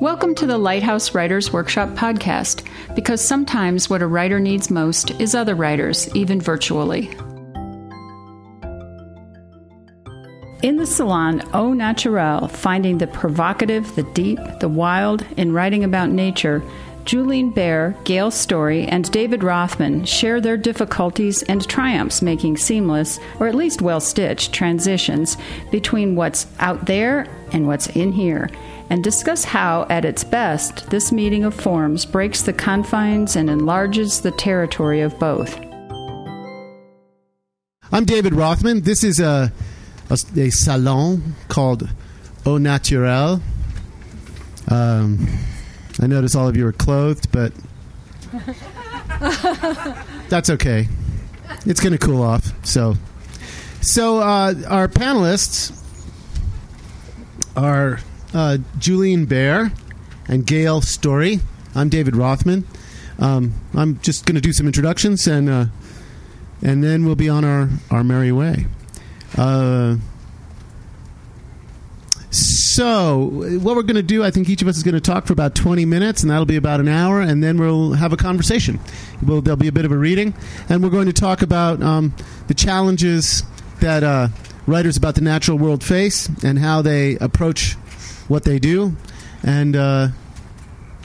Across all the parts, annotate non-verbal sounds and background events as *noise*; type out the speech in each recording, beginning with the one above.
Welcome to the Lighthouse Writers Workshop podcast, because sometimes what a writer needs most is other writers, even virtually. In the salon Au Naturel, finding the provocative, the deep, the wild in writing about nature, Julene Bair, Gail Storey, and David Rothman share their difficulties and triumphs making seamless, or at least well stitched, transitions between what's out there and what's in here, and discuss how, at its best, this meeting of forms breaks the confines and enlarges the territory of both. I'm David Rothman. This is a, a, a salon called Au Naturel. Um, I notice all of you are clothed, but *laughs* that's okay. It's going to cool off. So, so uh, our panelists are uh, Julene Bair and Gail Storey. I'm David Rothman. Um, I'm just going to do some introductions and uh, and then we'll be on our, our merry way. Uh, so, what we're going to do, I think each of us is going to talk for about 20 minutes, and that'll be about an hour, and then we'll have a conversation. We'll, there'll be a bit of a reading, and we're going to talk about um, the challenges that uh, writers about the natural world face and how they approach what they do. And uh,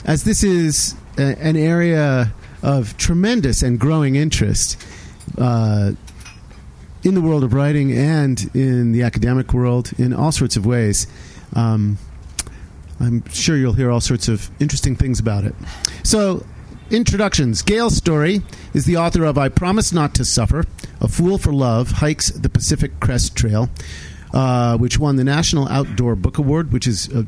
as this is a, an area of tremendous and growing interest, uh, in the world of writing and in the academic world in all sorts of ways. Um, I'm sure you'll hear all sorts of interesting things about it. So, introductions. Gail Storey is the author of I Promise Not to Suffer A Fool for Love Hikes the Pacific Crest Trail, uh, which won the National Outdoor Book Award, which is a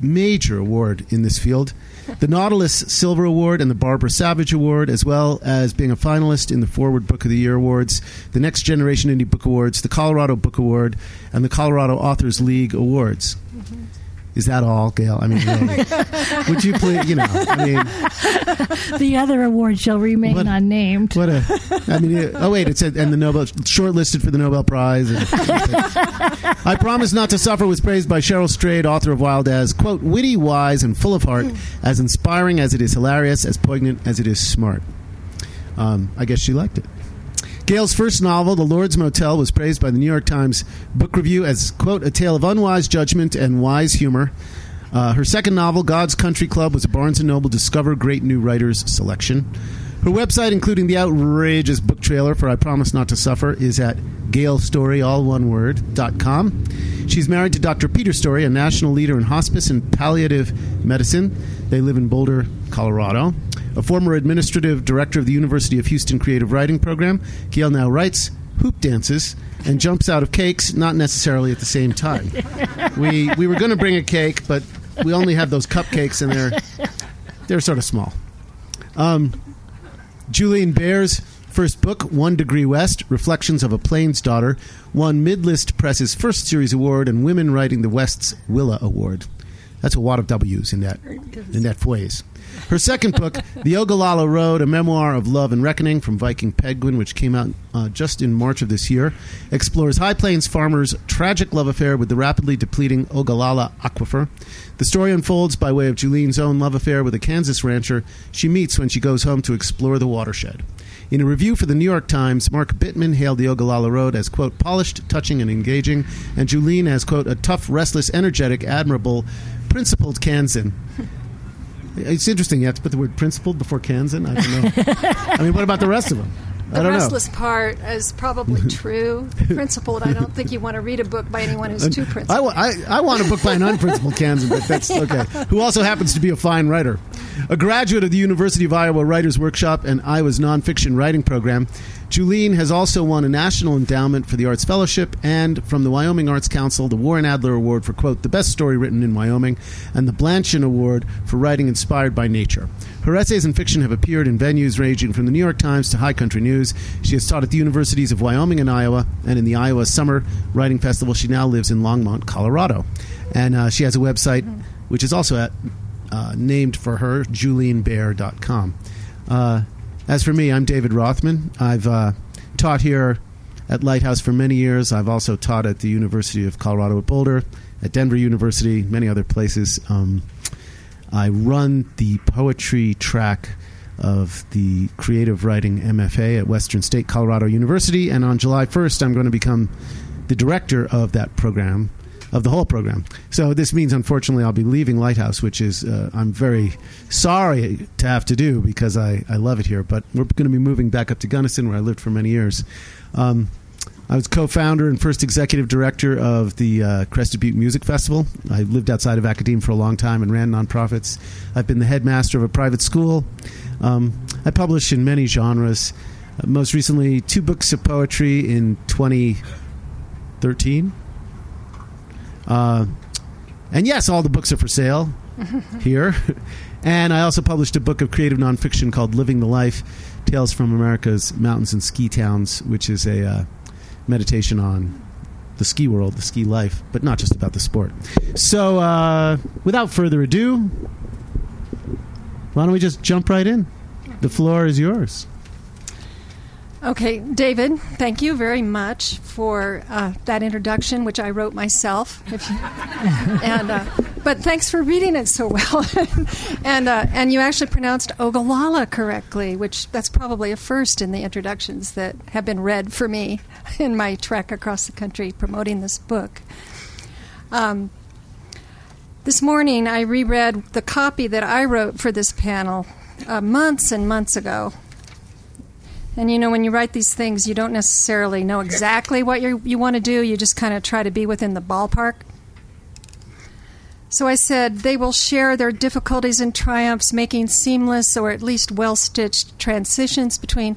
major award in this field the Nautilus Silver Award and the Barbara Savage Award, as well as being a finalist in the Foreword Book of the Year Awards, the Next Generation Indie Book Awards, the Colorado Book Award, and the Colorado Authors League Awards. Mm-hmm. Is that all, Gail? I mean, really, *laughs* would you please, you know, I mean, the other award shall remain what, unnamed. What a, I mean, oh wait, it said and the Nobel shortlisted for the Nobel Prize. And, I promise not to suffer was praised by Cheryl Strayed, author of Wild as quote witty, wise, and full of heart, as inspiring as it is hilarious, as poignant as it is smart. Um, I guess she liked it. Gail's first novel, The Lord's Motel, was praised by the New York Times Book Review as, quote, a tale of unwise judgment and wise humor. Uh, her second novel, God's Country Club, was a Barnes & Noble Discover Great New Writers selection. Her website, including the outrageous book trailer for I Promise Not to Suffer, is at gailstorey, all one word, dot com. She's married to Dr. Peter Storey, a national leader in hospice and palliative medicine. They live in Boulder, Colorado a former administrative director of the University of Houston Creative Writing Program. Gail now writes, hoop dances, and jumps out of cakes, not necessarily at the same time. *laughs* we we were going to bring a cake, but we only have those cupcakes, and they're they're sort of small. Um, Julene Bair's first book, One Degree West Reflections of a Plains Daughter, won Midlist Press's first series award and Women Writing the West's Willa Award. That's a lot of W's in that in that phrase. Her second book, *laughs* The Ogallala Road, a memoir of love and reckoning from Viking Penguin, which came out uh, just in March of this year, explores High Plains farmers' tragic love affair with the rapidly depleting Ogallala aquifer. The story unfolds by way of Julene's own love affair with a Kansas rancher she meets when she goes home to explore the watershed. In a review for the New York Times, Mark Bittman hailed the Ogallala Road as, quote, polished, touching, and engaging, and Julene as, quote, a tough, restless, energetic, admirable, principled Kansan. *laughs* It's interesting. You have to put the word principled before Kansan. I don't know. *laughs* I mean, what about the rest of them? The restless know. part is probably *laughs* true. Principled, I don't think you want to read a book by anyone who's too principled. I, I, I want a book by an unprincipled Kansan, but that's *laughs* okay. Who also happens to be a fine writer. A graduate of the University of Iowa Writers Workshop and Iowa's nonfiction writing program, Julene has also won a National Endowment for the Arts Fellowship and from the Wyoming Arts Council the Warren Adler Award for, quote, the best story written in Wyoming and the Blanchan Award for writing inspired by nature. Her essays and fiction have appeared in venues ranging from the New York Times to High Country News. She has taught at the universities of Wyoming and Iowa, and in the Iowa Summer Writing Festival. She now lives in Longmont, Colorado. And uh, she has a website, which is also at, uh, named for her, julenebair.com. Uh, as for me, I'm David Rothman. I've uh, taught here at Lighthouse for many years. I've also taught at the University of Colorado at Boulder, at Denver University, many other places. Um, I run the poetry track of the creative writing MFA at Western State Colorado University, and on July 1st, I'm going to become the director of that program, of the whole program. So this means, unfortunately, I'll be leaving Lighthouse, which is uh, I'm very sorry to have to do because I, I love it here. But we're going to be moving back up to Gunnison, where I lived for many years. Um, I was co-founder and first executive director of the uh, Crested Butte Music Festival. I lived outside of academia for a long time and ran nonprofits. I've been the headmaster of a private school. Um, I publish in many genres. Uh, most recently, two books of poetry in 2013. Uh, and yes, all the books are for sale *laughs* here. and I also published a book of creative nonfiction called Living the Life Tales from America's Mountains and Ski Towns, which is a uh, meditation on the ski world, the ski life, but not just about the sport. So, uh, without further ado, why don't we just jump right in? The floor is yours. Okay, David, thank you very much for uh, that introduction, which I wrote myself. *laughs* You, and uh, but thanks for reading it so well, *laughs* and uh, and you actually pronounced Ogallala correctly, which that's probably a first in the introductions that have been read for me *laughs* in my trek across the country promoting this book. Um, this morning, I reread the copy that I wrote for this panel uh, months and months ago and you know, when you write these things, you don't necessarily know exactly what you you want to do. You just kind of try to be within the ballpark. So I said they will share their difficulties and triumphs, making seamless or at least well stitched transitions between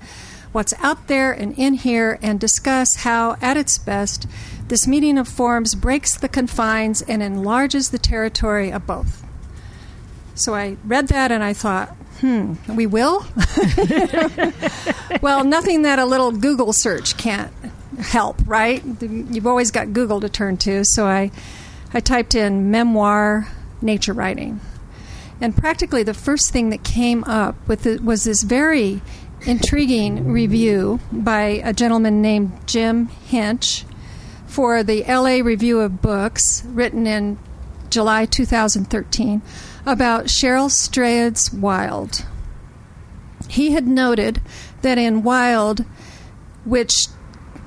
what's out there and in here, and discuss how, at its best, this meeting of forms breaks the confines and enlarges the territory of both. So I read that and I thought, hmm, we will? *laughs* well, nothing that a little Google search can't help, right? You've always got Google to turn to. So I, I typed in memoir nature writing. And practically the first thing that came up with it was this very intriguing review by a gentleman named Jim Hinch for the LA Review of Books, written in July 2013 about Cheryl Strayed's Wild. He had noted that in Wild, which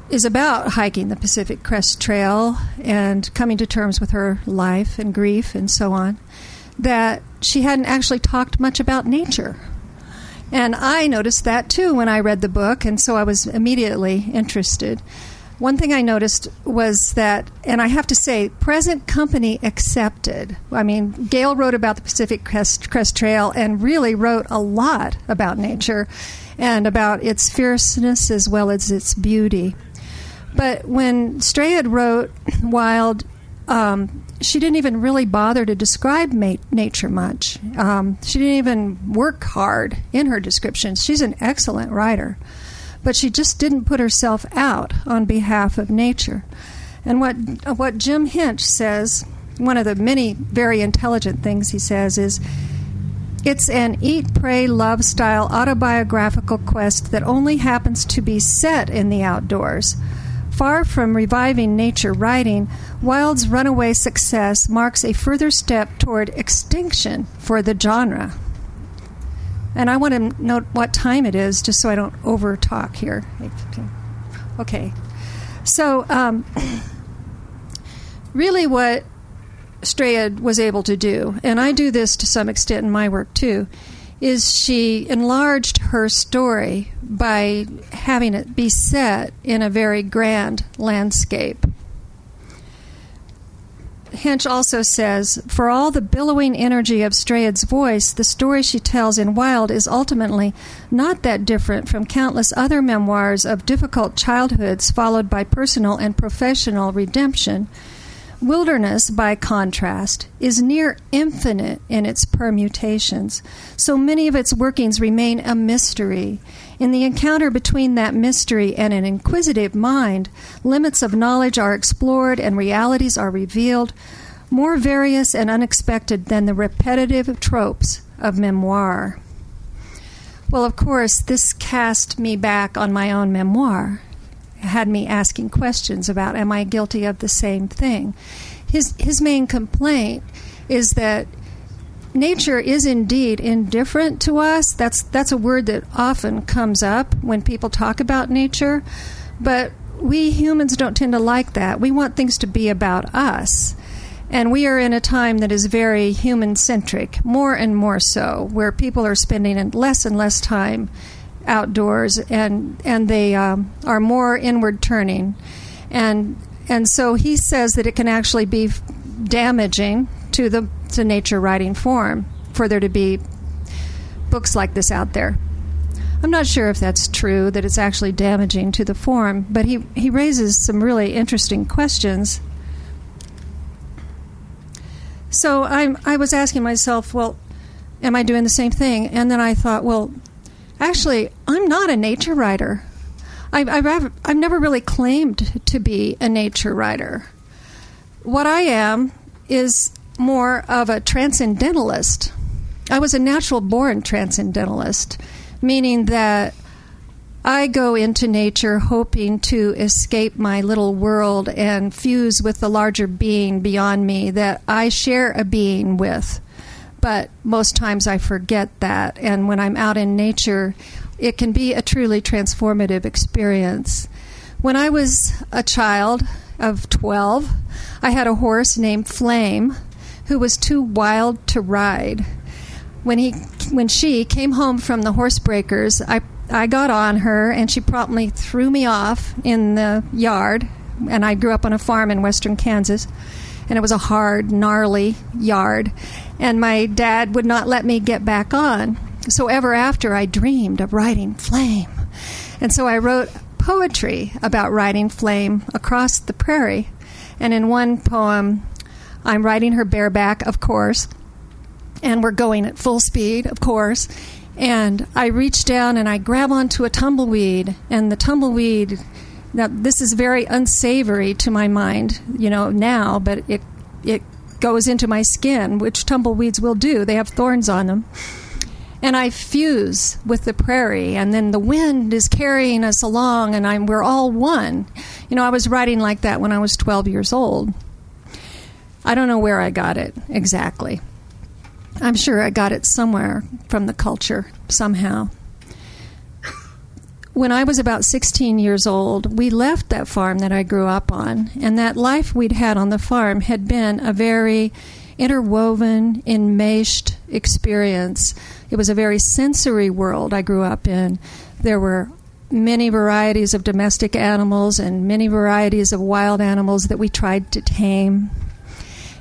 is about hiking the Pacific Crest Trail and coming to terms with her life and grief and so on, that she hadn't actually talked much about nature. And I noticed that too when I read the book, and so I was immediately interested. One thing I noticed was that, and I have to say, present company accepted. I mean, Gail wrote about the Pacific Crest, Crest Trail and really wrote a lot about nature and about its fierceness as well as its beauty. But when Strayed wrote Wild, um, she didn't even really bother to describe nature much. Um, she didn't even work hard in her descriptions. She's an excellent writer but she just didn't put herself out on behalf of nature. And what what Jim Hinch says, one of the many very intelligent things he says is it's an eat, pray, love style autobiographical quest that only happens to be set in the outdoors. Far from reviving nature writing, Wild's runaway success marks a further step toward extinction for the genre. And I want to note what time it is just so I don't over talk here. Okay. So, um, *clears throat* really, what Strayed was able to do, and I do this to some extent in my work too, is she enlarged her story by having it be set in a very grand landscape. Hinch also says, for all the billowing energy of Strayed's voice, the story she tells in Wild is ultimately not that different from countless other memoirs of difficult childhoods followed by personal and professional redemption. Wilderness, by contrast, is near infinite in its permutations, so many of its workings remain a mystery. In the encounter between that mystery and an inquisitive mind, limits of knowledge are explored and realities are revealed, more various and unexpected than the repetitive tropes of memoir. Well, of course, this cast me back on my own memoir, had me asking questions about am I guilty of the same thing? His, his main complaint is that nature is indeed indifferent to us. That's that's a word that often comes up when people talk about nature, but we humans don't tend to like that. We want things to be about us. And we are in a time that is very human centric, more and more so, where people are spending less and less time outdoors and, and they um, are more inward turning. And, and so he says that it can actually be damaging to the to nature writing form for there to be books like this out there. I'm not sure if that's true, that it's actually damaging to the form, but he, he raises some really interesting questions so I'm, I was asking myself, well, am I doing the same thing? And then I thought, well, actually, I'm not a nature writer. I've, I've, I've never really claimed to be a nature writer. What I am is more of a transcendentalist. I was a natural born transcendentalist, meaning that I go into nature hoping to escape my little world and fuse with the larger being beyond me that I share a being with. But most times I forget that. And when I'm out in nature, it can be a truly transformative experience. When I was a child of 12, I had a horse named Flame who was too wild to ride. When he when she came home from the horse breakers, I I got on her, and she promptly threw me off in the yard. And I grew up on a farm in western Kansas, and it was a hard, gnarly yard. And my dad would not let me get back on. So ever after, I dreamed of riding flame. And so I wrote poetry about riding flame across the prairie. And in one poem, I'm riding her bareback, of course, and we're going at full speed, of course. And I reach down and I grab onto a tumbleweed, and the tumbleweed. Now, this is very unsavory to my mind, you know, now, but it it goes into my skin, which tumbleweeds will do. They have thorns on them. And I fuse with the prairie, and then the wind is carrying us along, and I'm, we're all one. You know, I was writing like that when I was 12 years old. I don't know where I got it exactly. I'm sure I got it somewhere from the culture somehow. When I was about 16 years old, we left that farm that I grew up on, and that life we'd had on the farm had been a very interwoven, enmeshed experience. It was a very sensory world I grew up in. There were many varieties of domestic animals and many varieties of wild animals that we tried to tame.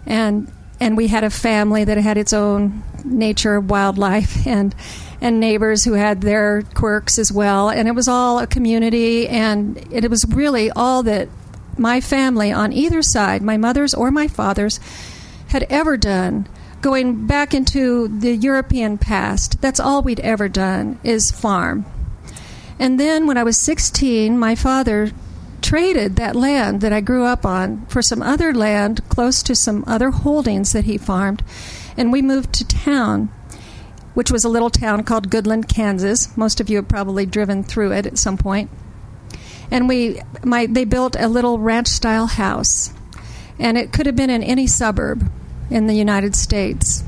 And and we had a family that had its own nature, of wildlife, and and neighbors who had their quirks as well. And it was all a community, and it was really all that my family on either side, my mother's or my father's, had ever done. Going back into the European past, that's all we'd ever done is farm. And then when I was 16, my father traded that land that I grew up on for some other land close to some other holdings that he farmed, and we moved to town, which was a little town called Goodland, Kansas. Most of you have probably driven through it at some point. And we, my, they built a little ranch style house, and it could have been in any suburb in the United States.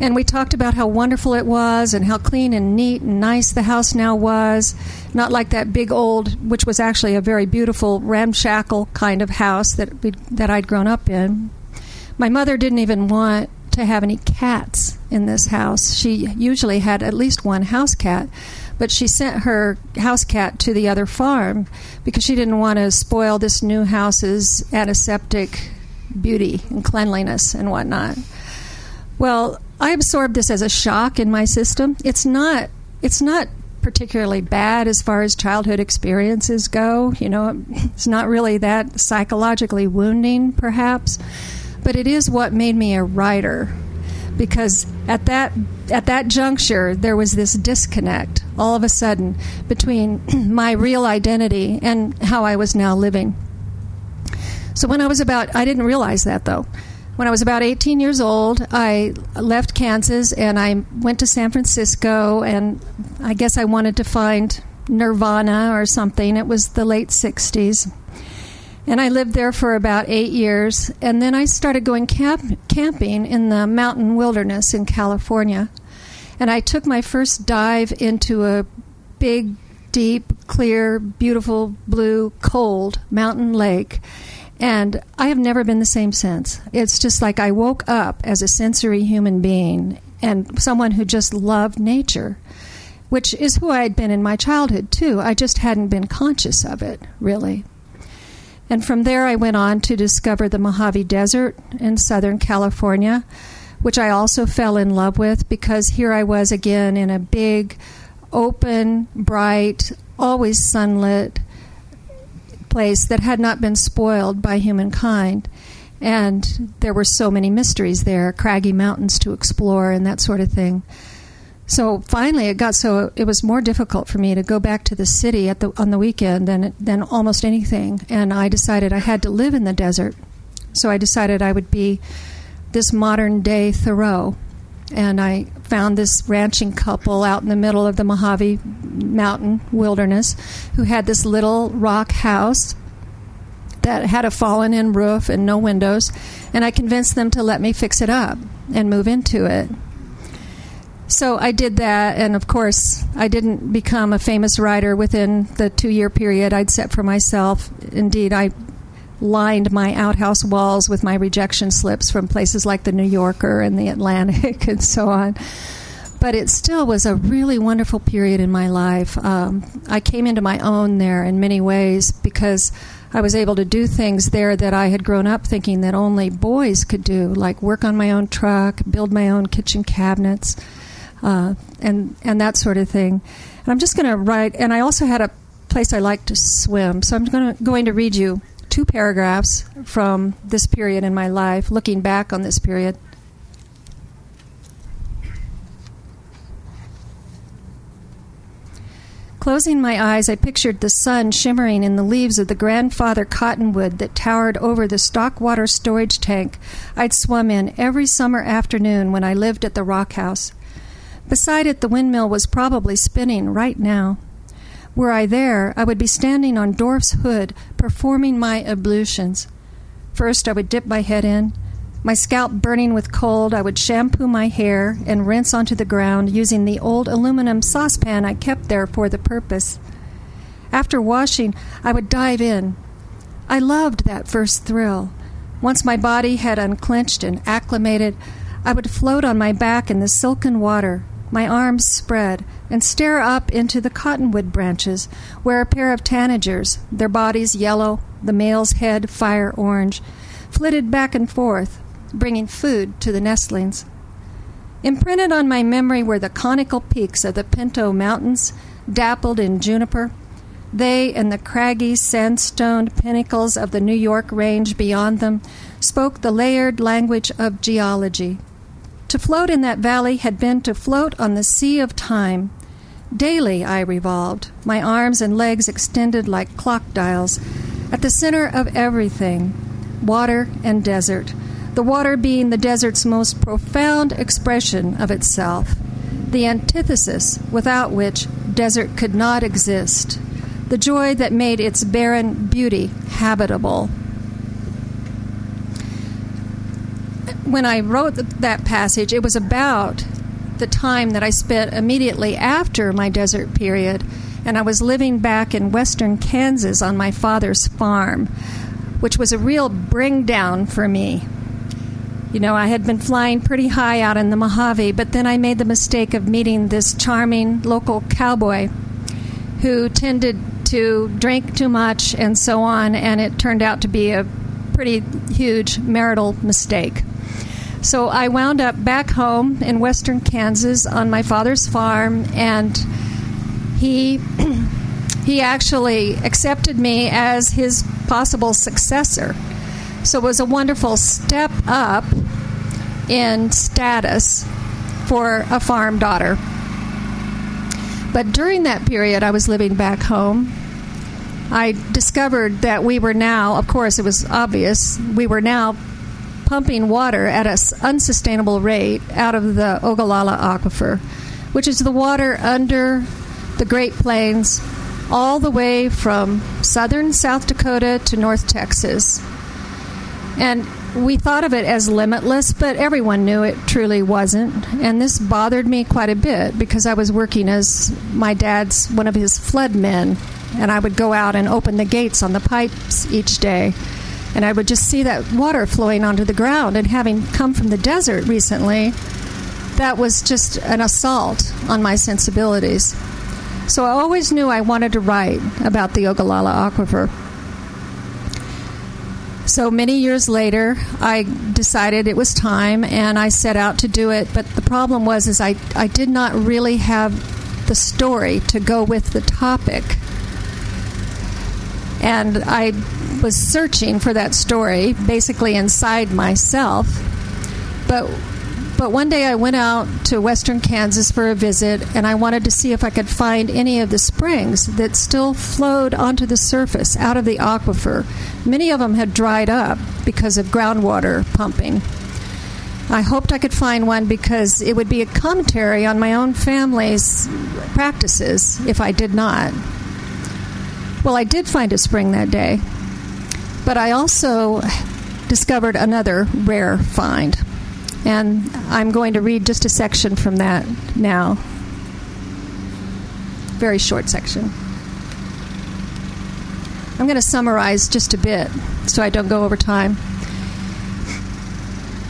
And we talked about how wonderful it was and how clean and neat and nice the house now was. Not like that big old, which was actually a very beautiful ramshackle kind of house that, that I'd grown up in. My mother didn't even want to have any cats in this house. She usually had at least one house cat, but she sent her house cat to the other farm because she didn't want to spoil this new house's antiseptic beauty and cleanliness and whatnot. Well, I absorbed this as a shock in my system. It's not it's not particularly bad as far as childhood experiences go. You know, it's not really that psychologically wounding, perhaps, but it is what made me a writer. Because at that at that juncture, there was this disconnect all of a sudden between *clears throat* my real identity and how I was now living. So when I was about, I didn't realize that though. When I was about 18 years old, I left Kansas and I went to San Francisco, and I guess I wanted to find nirvana or something. It was the late 60s. And I lived there for about eight years. And then I started going camp- camping in the mountain wilderness in California. And I took my first dive into a big, deep, clear, beautiful, blue, cold mountain lake. And I have never been the same since. It's just like I woke up as a sensory human being and someone who just loved nature, which is who I had been in my childhood, too. I just hadn't been conscious of it, really. And from there, I went on to discover the Mojave Desert in Southern California, which I also fell in love with because here I was again in a big, open, bright, always sunlit place that had not been spoiled by humankind. And there were so many mysteries there, craggy mountains to explore, and that sort of thing. So finally, it got so it was more difficult for me to go back to the city at the on the weekend than than almost anything. And I decided I had to live in the desert. So I decided I would be this modern day Thoreau. And I found this ranching couple out in the middle of the Mojave Mountain wilderness who had this little rock house that had a fallen in roof and no windows. And I convinced them to let me fix it up and move into it. So I did that, and of course, I didn't become a famous writer within the two year period I'd set for myself. Indeed, I lined my outhouse walls with my rejection slips from places like the New Yorker and the Atlantic *laughs* and so on. But it still was a really wonderful period in my life. Um, I came into my own there in many ways because I was able to do things there that I had grown up thinking that only boys could do, like work on my own truck, build my own kitchen cabinets uh, and and that sort of thing. And I'm just going to write. And I also had a place I like to swim, so I'm to going to read you two paragraphs from this period in my life, looking back on this period. Closing my eyes, I pictured the sun shimmering in the leaves of the grandfather cottonwood that towered over the stock water storage tank I'd swum in every summer afternoon when I lived at the rock house. Beside it, the windmill was probably spinning right now. Were I there, I would be standing on Dorf's hood, performing my ablutions. First, I would dip my head in. My scalp burning with cold, I would shampoo my hair and rinse onto the ground using the old aluminum saucepan I kept there for the purpose. After washing, I would dive in. I loved that first thrill. Once my body had unclenched and acclimated, I would float on my back in the silken water, my arms spread, and stare up into the cottonwood branches, where a pair of tanagers, their bodies yellow, the male's head fire orange, flitted back and forth, bringing food to the nestlings. Imprinted on my memory were the conical peaks of the Pinto Mountains, dappled in juniper. They and the craggy, sandstone pinnacles of the New York Range beyond them spoke the layered language of geology. To float in that valley had been to float on the sea of time. Daily I revolved, my arms and legs extended like clock dials, at the center of everything water and desert, the water being the desert's most profound expression of itself, the antithesis without which desert could not exist, the joy that made its barren beauty habitable. When I wrote that passage, it was about the time that I spent immediately after my desert period, and I was living back in western Kansas on my father's farm, which was a real bring down for me. You know, I had been flying pretty high out in the Mojave, but then I made the mistake of meeting this charming local cowboy who tended to drink too much and so on, and it turned out to be a pretty huge marital mistake. So I wound up back home in western Kansas on my father's farm, and he *clears throat* he actually accepted me as his possible successor. So it was a wonderful step up in status for a farm daughter. But during that period, I was living back home. I discovered that we were now, of course, it was obvious, we were now pumping water at an unsustainable rate out of the Ogallala Aquifer, which is the water under the Great Plains all the way from southern South Dakota to North Texas. And we thought of it as limitless, but everyone knew it truly wasn't. And this bothered me quite a bit because I was working as my dad's one of his flood men, and I would go out and open the gates on the pipes each day. And I would just see that water flowing onto the ground. And having come from the desert recently, that was just an assault on my sensibilities. So I always knew I wanted to write about the Ogallala Aquifer. So many years later, I decided it was time, and I set out to do it. But the problem was, is I, I did not really have the story to go with the topic, and I was searching for that story, basically inside myself. But but one day I went out to western Kansas for a visit, and I wanted to see if I could find any of the springs that still flowed onto the surface out of the aquifer. Many of them had dried up because of groundwater pumping. I hoped I could find one because it would be a commentary on my own family's practices if I did not. Well, I did find a spring that day, but I also discovered another rare find. And I'm going to read just a section from that now. Very short section. I'm going to summarize just a bit so I don't go over time.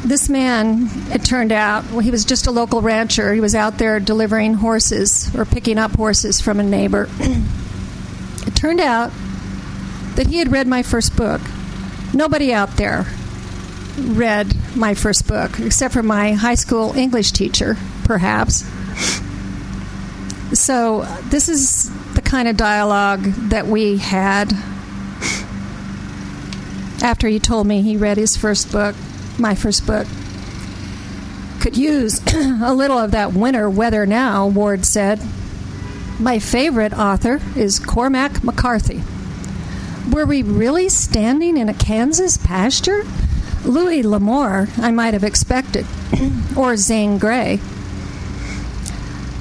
This man, it turned out, well, he was just a local rancher. He was out there delivering horses or picking up horses from a neighbor. *clears throat* it turned out that he had read my first book. Nobody out there read my first book, except for my high school English teacher, perhaps. So, this is the kind of dialogue that we had after he told me he read his first book, my first book. Could use *clears throat* a little of that winter weather now, Ward said. My favorite author is Cormac McCarthy. Were we really standing in a Kansas pasture? Louis L'Amour, I might have expected, *clears throat* or Zane Grey.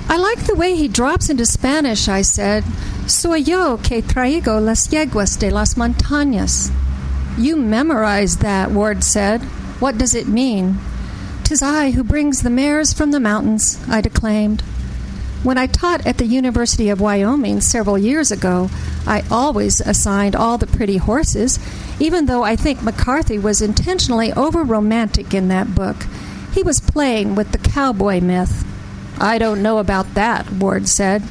I like the way he drops into Spanish, I said. Soy yo que traigo las yeguas de las montañas. You memorized that, Ward said. What does it mean? Tis I who brings the mares from the mountains, I declaimed. When I taught at the University of Wyoming several years ago, I always assigned all the pretty horses, even though I think McCarthy was intentionally over romantic in that book. He was playing with the cowboy myth. I don't know about that, Ward said.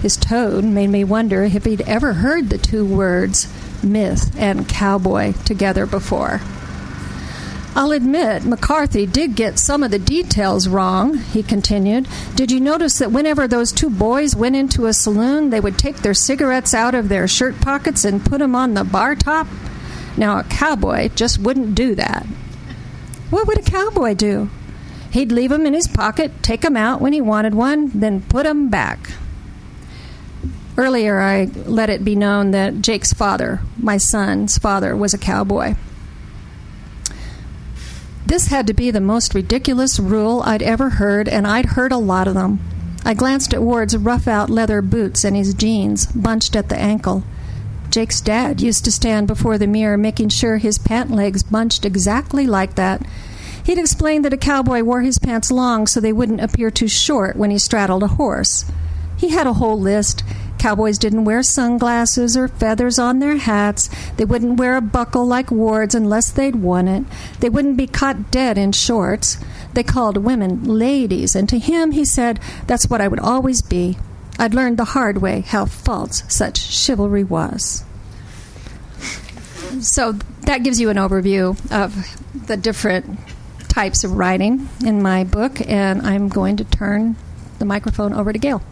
His tone made me wonder if he'd ever heard the two words, myth and cowboy, together before. I'll admit, McCarthy did get some of the details wrong, he continued. Did you notice that whenever those two boys went into a saloon, they would take their cigarettes out of their shirt pockets and put them on the bar top? Now, a cowboy just wouldn't do that. What would a cowboy do? He'd leave them in his pocket, take them out when he wanted one, then put them back. Earlier, I let it be known that Jake's father, my son's father, was a cowboy. This had to be the most ridiculous rule I'd ever heard, and I'd heard a lot of them. I glanced at Ward's rough out leather boots and his jeans, bunched at the ankle. Jake's dad used to stand before the mirror making sure his pant legs bunched exactly like that. He'd explained that a cowboy wore his pants long so they wouldn't appear too short when he straddled a horse. He had a whole list. Cowboys didn't wear sunglasses or feathers on their hats. They wouldn't wear a buckle like Ward's unless they'd won it. They wouldn't be caught dead in shorts. They called women ladies, and to him he said, That's what I would always be. I'd learned the hard way how false such chivalry was. So that gives you an overview of the different types of writing in my book, and I'm going to turn the microphone over to Gail.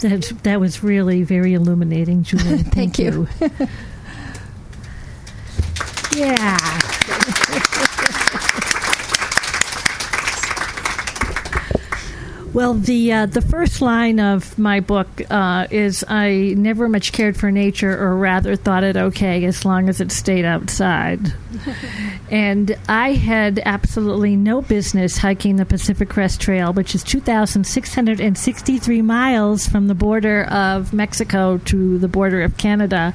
That, that was really very illuminating, Julie. *laughs* Thank, Thank you. *laughs* yeah. *laughs* Well, the uh, the first line of my book uh, is I never much cared for nature, or rather thought it okay as long as it stayed outside. *laughs* and I had absolutely no business hiking the Pacific Crest Trail, which is 2,663 miles from the border of Mexico to the border of Canada.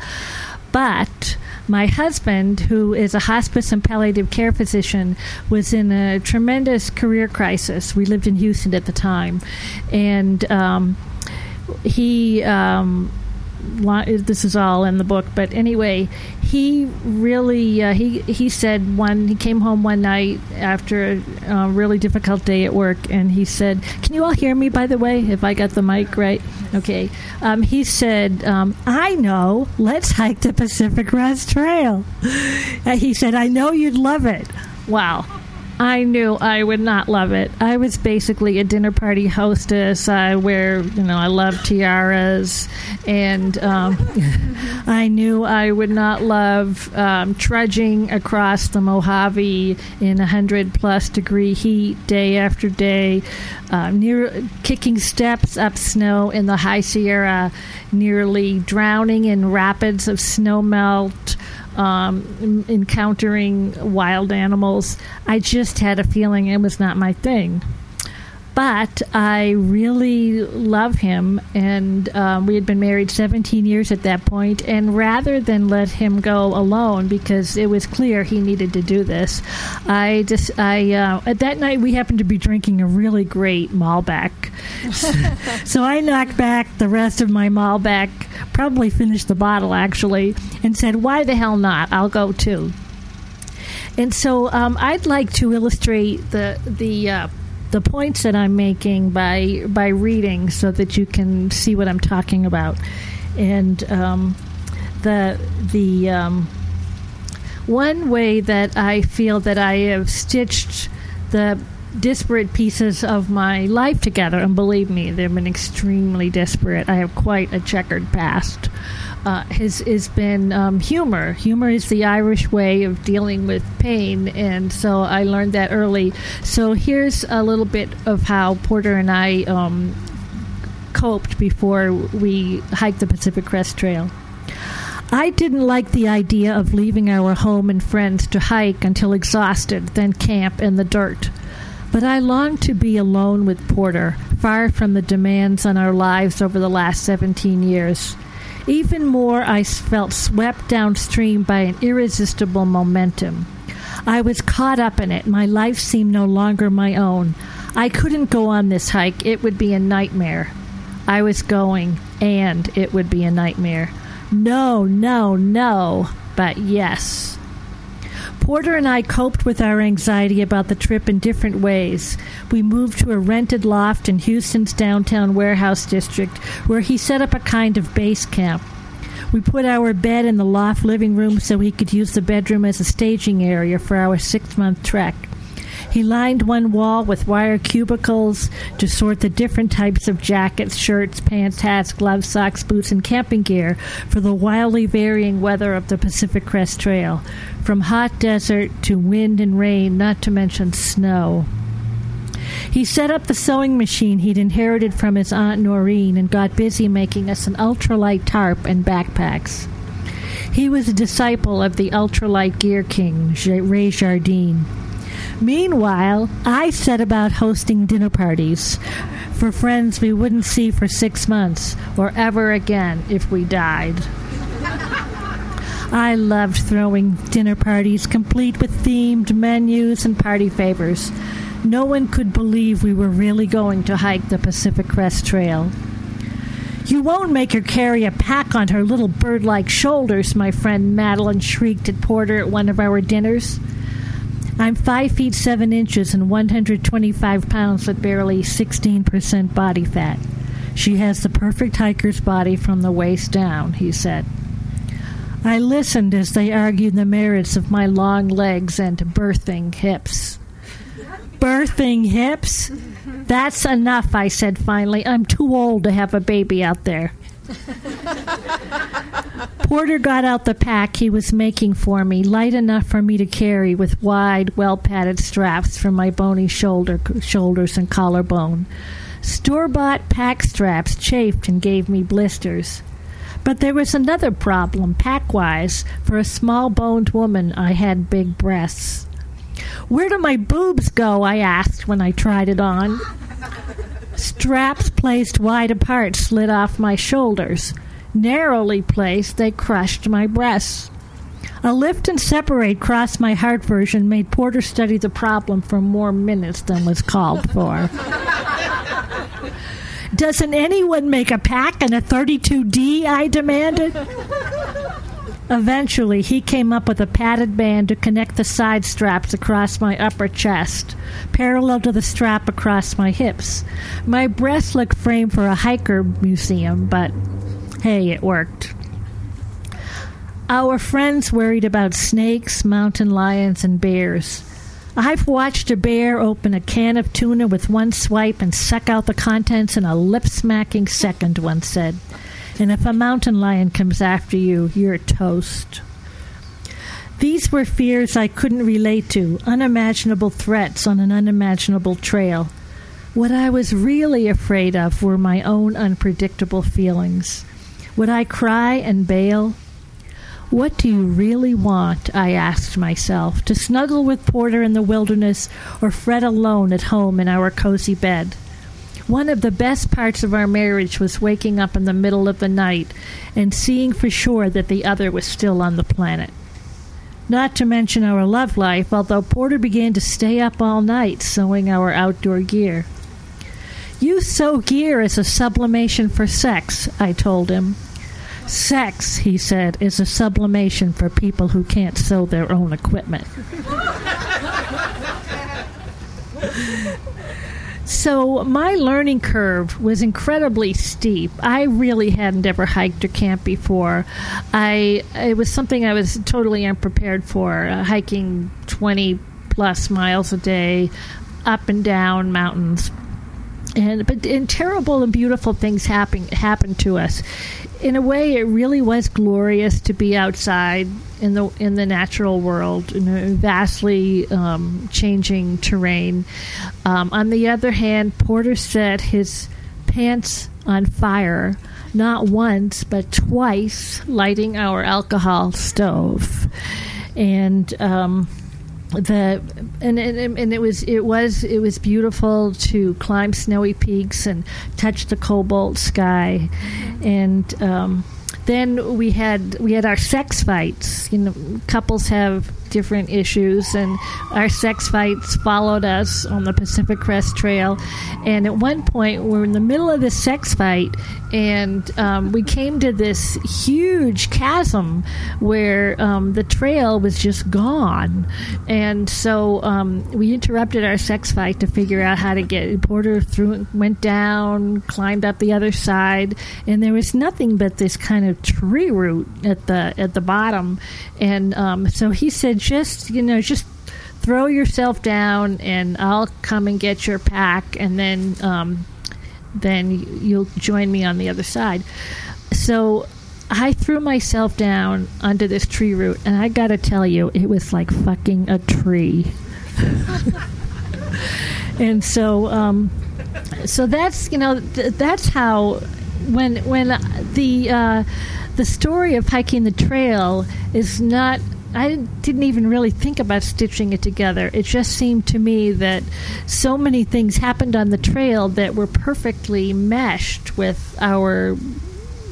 But my husband, who is a hospice and palliative care physician, was in a tremendous career crisis. We lived in Houston at the time, and um, he. Um, this is all in the book, but anyway, he really uh, he he said one he came home one night after a, really difficult day at work, and he said, "Can you all hear me? By the way, if I got the mic right, okay." Um, he said, um, "I know. Let's hike the Pacific Crest Trail." *laughs* He said, "I know you'd love it." Wow. I knew I would not love it. I was basically a dinner party hostess. I wear, you know, I love tiaras, and um, *laughs* I knew I would not love um, trudging across the Mojave in hundred plus degree heat day after day, uh, near kicking steps up snow in the high Sierra, nearly drowning in rapids of snow melt um, encountering wild animals. I just had a feeling it was not my thing. But I really love him, and um, we had been married 17 years at that point. And rather than let him go alone, because it was clear he needed to do this, I just I uh, at that night we happened to be drinking a really great Malbec, so, *laughs* so I knocked back the rest of my Malbec, probably finished the bottle actually, and said, "Why the hell not? I'll go too." And so um, I'd like to illustrate the the uh, the points that I'm making by by reading so that you can see what I'm talking about. And um, the the um, one way that I feel that I have stitched the disparate pieces of my life together, and believe me, they've been extremely disparate. I have quite a checkered past uh, has has been um, humor. Humor is the Irish way of dealing with pain, and so I learned that early. So here's a little bit of how Porter and I um, coped before we hiked the Pacific Crest Trail. I didn't like the idea of leaving our home and friends to hike until exhausted, then camp in the dirt. But I longed to be alone with Porter, far from the demands on our lives over the last 17 years. Even more, I felt swept downstream by an irresistible momentum. I was caught up in it. My life seemed no longer my own. I couldn't go on this hike. It would be a nightmare. I was going, and it would be a nightmare. No, no, no, but yes. Porter and I coped with our anxiety about the trip in different ways. We moved to a rented loft in Houston's downtown warehouse district where he set up a kind of base camp. We put our bed in the loft living room so he could use the bedroom as a staging area for our six month trek. He lined one wall with wire cubicles to sort the different types of jackets, shirts, pants, hats, gloves, socks, boots, and camping gear for the wildly varying weather of the Pacific Crest Trail, from hot desert to wind and rain, not to mention snow. He set up the sewing machine he'd inherited from his Aunt Noreen and got busy making us an ultralight tarp and backpacks. He was a disciple of the ultralight gear king, Ray Jardine. Meanwhile, I set about hosting dinner parties for friends we wouldn't see for six months or ever again if we died. I loved throwing dinner parties complete with themed menus and party favors. No one could believe we were really going to hike the Pacific Crest Trail. You won't make her carry a pack on her little bird like shoulders, my friend Madeline shrieked at Porter at one of our dinners. I'm 5 feet 7 inches and 125 pounds with barely 16% body fat. She has the perfect hiker's body from the waist down, he said. I listened as they argued the merits of my long legs and birthing hips. birthing hips? That's enough, I said finally. I'm too old to have a baby out there. Porter got out the pack he was making for me, light enough for me to carry, with wide, well padded straps for my bony shoulder, shoulders and collarbone. Store bought pack straps chafed and gave me blisters. But there was another problem, pack wise. For a small boned woman, I had big breasts. Where do my boobs go? I asked when I tried it on. Straps placed wide apart slid off my shoulders. Narrowly placed, they crushed my breasts. A lift and separate crossed my heart version made Porter study the problem for more minutes than was called for. Doesn't anyone make a pack in a 32D? I demanded. Eventually, he came up with a padded band to connect the side straps across my upper chest, parallel to the strap across my hips. My breasts looked framed for a hiker museum, but hey, it worked. Our friends worried about snakes, mountain lions, and bears. I've watched a bear open a can of tuna with one swipe and suck out the contents in a lip smacking second, one said. And if a mountain lion comes after you, you're toast. These were fears I couldn't relate to, unimaginable threats on an unimaginable trail. What I was really afraid of were my own unpredictable feelings. Would I cry and bail? What do you really want? I asked myself. To snuggle with Porter in the wilderness or fret alone at home in our cozy bed? One of the best parts of our marriage was waking up in the middle of the night and seeing for sure that the other was still on the planet. Not to mention our love life, although Porter began to stay up all night sewing our outdoor gear. You sew gear as a sublimation for sex, I told him. Sex, he said, is a sublimation for people who can't sew their own equipment. so my learning curve was incredibly steep. I really hadn't ever hiked or camped before. I it was something I was totally unprepared for. Uh, hiking twenty plus miles a day, up and down mountains and but and terrible and beautiful things happen happen to us in a way, it really was glorious to be outside in the in the natural world in a vastly um, changing terrain. Um, on the other hand, Porter set his pants on fire not once but twice, lighting our alcohol stove, and. Um, the and, and and it was it was it was beautiful to climb snowy peaks and touch the cobalt sky, and um, then we had we had our sex fights. You know, couples have different issues, and our sex fights followed us on the Pacific Crest Trail. And at one point, we're in the middle of this sex fight, and um, we came to this huge chasm where um, the trail was just gone. And so um, we interrupted our sex fight to figure out how to get Porter through, went down, climbed up the other side, and there was nothing but this kind of tree root at the at the bottom. And um, so he said, just you know just throw yourself down and I'll come and get your pack and then um, then you'll join me on the other side. So I threw myself down under this tree root and I got to tell you it was like fucking a tree. *laughs* and so um, so that's you know th- that's how when when the uh, the story of hiking the trail is not I didn't even really think about stitching it together. It just seemed to me that so many things happened on the trail that were perfectly meshed with our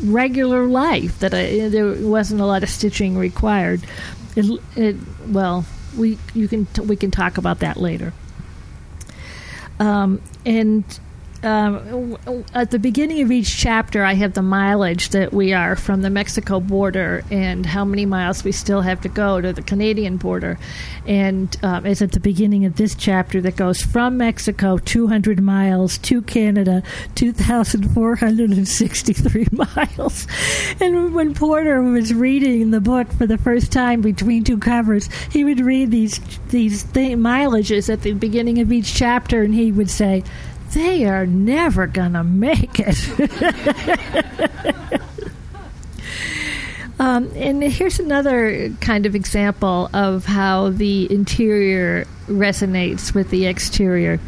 regular life that I, there wasn't a lot of stitching required. It, it, well, we you can we can talk about that later. Um, and um, at the beginning of each chapter, I have the mileage that we are from the Mexico border and how many miles we still have to go to the Canadian border. And um, it's at the beginning of this chapter that goes from Mexico 200 miles to Canada 2,463 *laughs* miles. And when Porter was reading the book for the first time between two covers, he would read these these th- mileages at the beginning of each chapter, and he would say they are never going to make it. *laughs* um, and here's another kind of example of how the interior resonates with the exterior.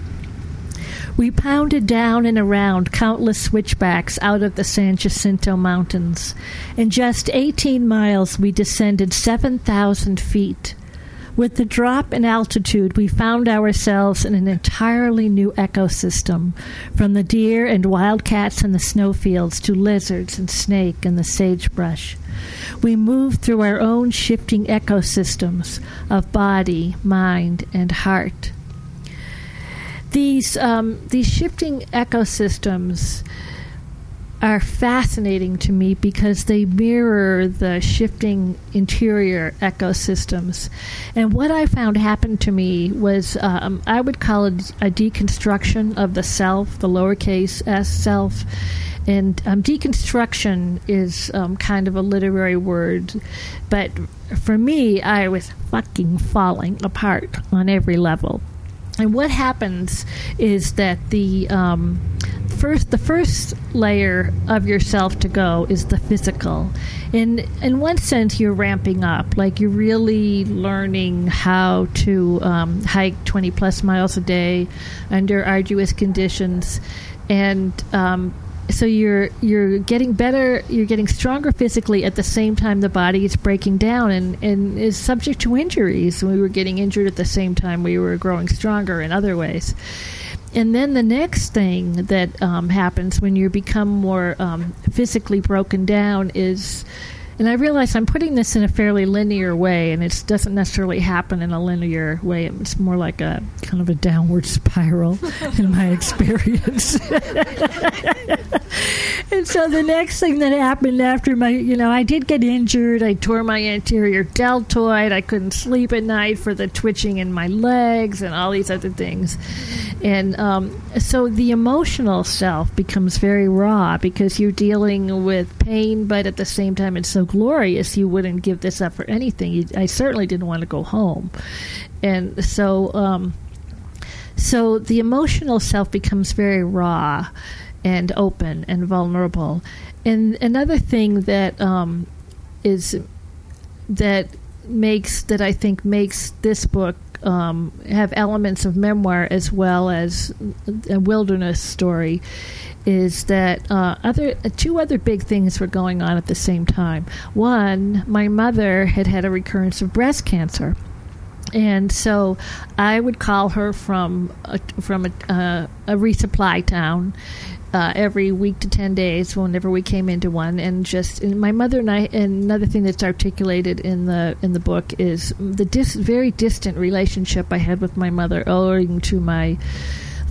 We pounded down and around countless switchbacks out of the San Jacinto Mountains. In just 18 miles, we descended 7,000 feet. With the drop in altitude, we found ourselves in an entirely new ecosystem, from the deer and wildcats in the snowfields to lizards and snake in the sagebrush. We moved through our own shifting ecosystems of body, mind, and heart. These um, these shifting ecosystems are fascinating to me because they mirror the shifting interior ecosystems. And what I found happened to me was um, I would call it a deconstruction of the self, the lowercase s self. And um, deconstruction is um, kind of a literary word, but for me, I was fucking falling apart on every level. And what happens is that the um, first the first layer of yourself to go is the physical. In in one sense, you're ramping up, like you're really learning how to um, hike 20 plus miles a day under arduous conditions, and um, so you're you're getting better you're getting stronger physically at the same time the body is breaking down and, and is subject to injuries. We were getting injured at the same time we were growing stronger in other ways. And then the next thing that um, happens when you become more um, physically broken down is and I realize I'm putting this in a fairly linear way, and it doesn't necessarily happen in a linear way. It's more like a kind of a downward spiral *laughs* in my experience. and so the next thing that happened after my, you know, I did get injured. I tore my anterior deltoid. I couldn't sleep at night for the twitching in my legs and all these other things. And um, so the emotional self becomes very raw because you're dealing with pain, but at the same time, it's so glorious you wouldn't give this up for anything. You, I certainly didn't want to go home. And so, um, so the emotional self becomes very raw and open and vulnerable. And another thing that um, is that makes that I think makes this book um, have elements of memoir as well as a wilderness story is that uh, other two other big things were going on at the same time. One, my mother had had a recurrence of breast cancer. And so I would call her from a, from a, uh, a resupply town, uh, every week to 10 days whenever we came into one and just and my mother and I and another thing that's articulated in the in the book is the dis, very distant relationship I had with my mother owing to my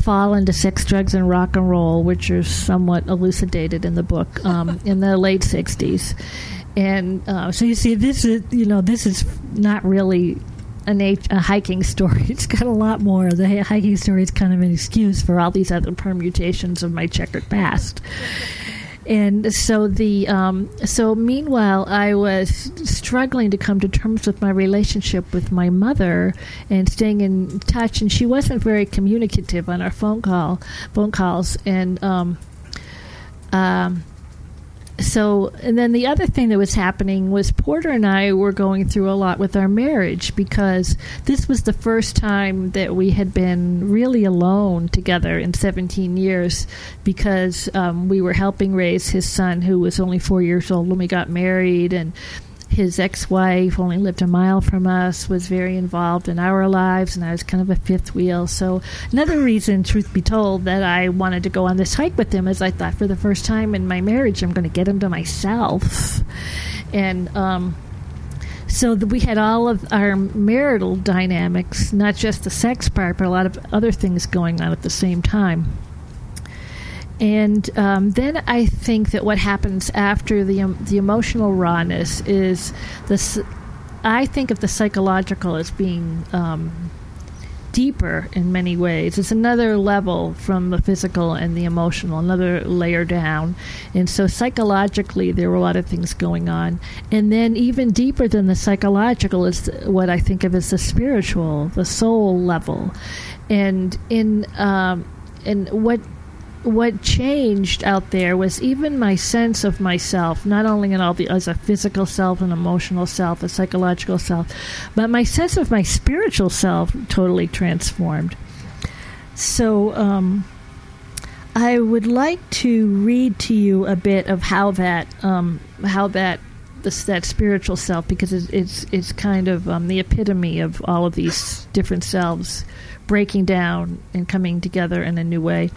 fall into sex, drugs, and rock and roll, which are somewhat elucidated in the book *laughs* um, in the late 60s. And uh, so you see, this is you know this is not really a, nat- a hiking story. *laughs* It's got a lot more. The hiking story is kind of an excuse for all these other permutations of my checkered past. And so the um, so meanwhile, I was struggling to come to terms with my relationship with my mother and staying in touch. And she wasn't very communicative on our phone call phone calls. And um, um, so and then the other thing that was happening was Porter and I were going through a lot with our marriage because this was the first time that we had been really alone together in 17 years because um, we were helping raise his son who was only four years old when we got married and his ex-wife only lived a mile from us was very involved in our lives and i was kind of a fifth wheel. So another reason truth be told that i wanted to go on this hike with him is i thought for the first time in my marriage i'm going to get him to myself. And um, so we had all of our marital dynamics not just the sex part but a lot of other things going on at the same time and um, then I think that what happens after the um, the emotional rawness is this. I think of the psychological as being um, deeper in many ways. It's another level from the physical and the emotional, another layer down. And so psychologically, there were a lot of things going on. And then even deeper than the psychological is what I think of as the spiritual, the soul level. And in um, and what what changed out there was even my sense of myself, not only in all the as a physical self, an emotional self, a psychological self, but my sense of my spiritual self totally transformed. So, um, I would like to read to you a bit of how that um, how that this, that spiritual self because it's it's, it's kind of um, the epitome of all of these different selves breaking down and coming together in a new way.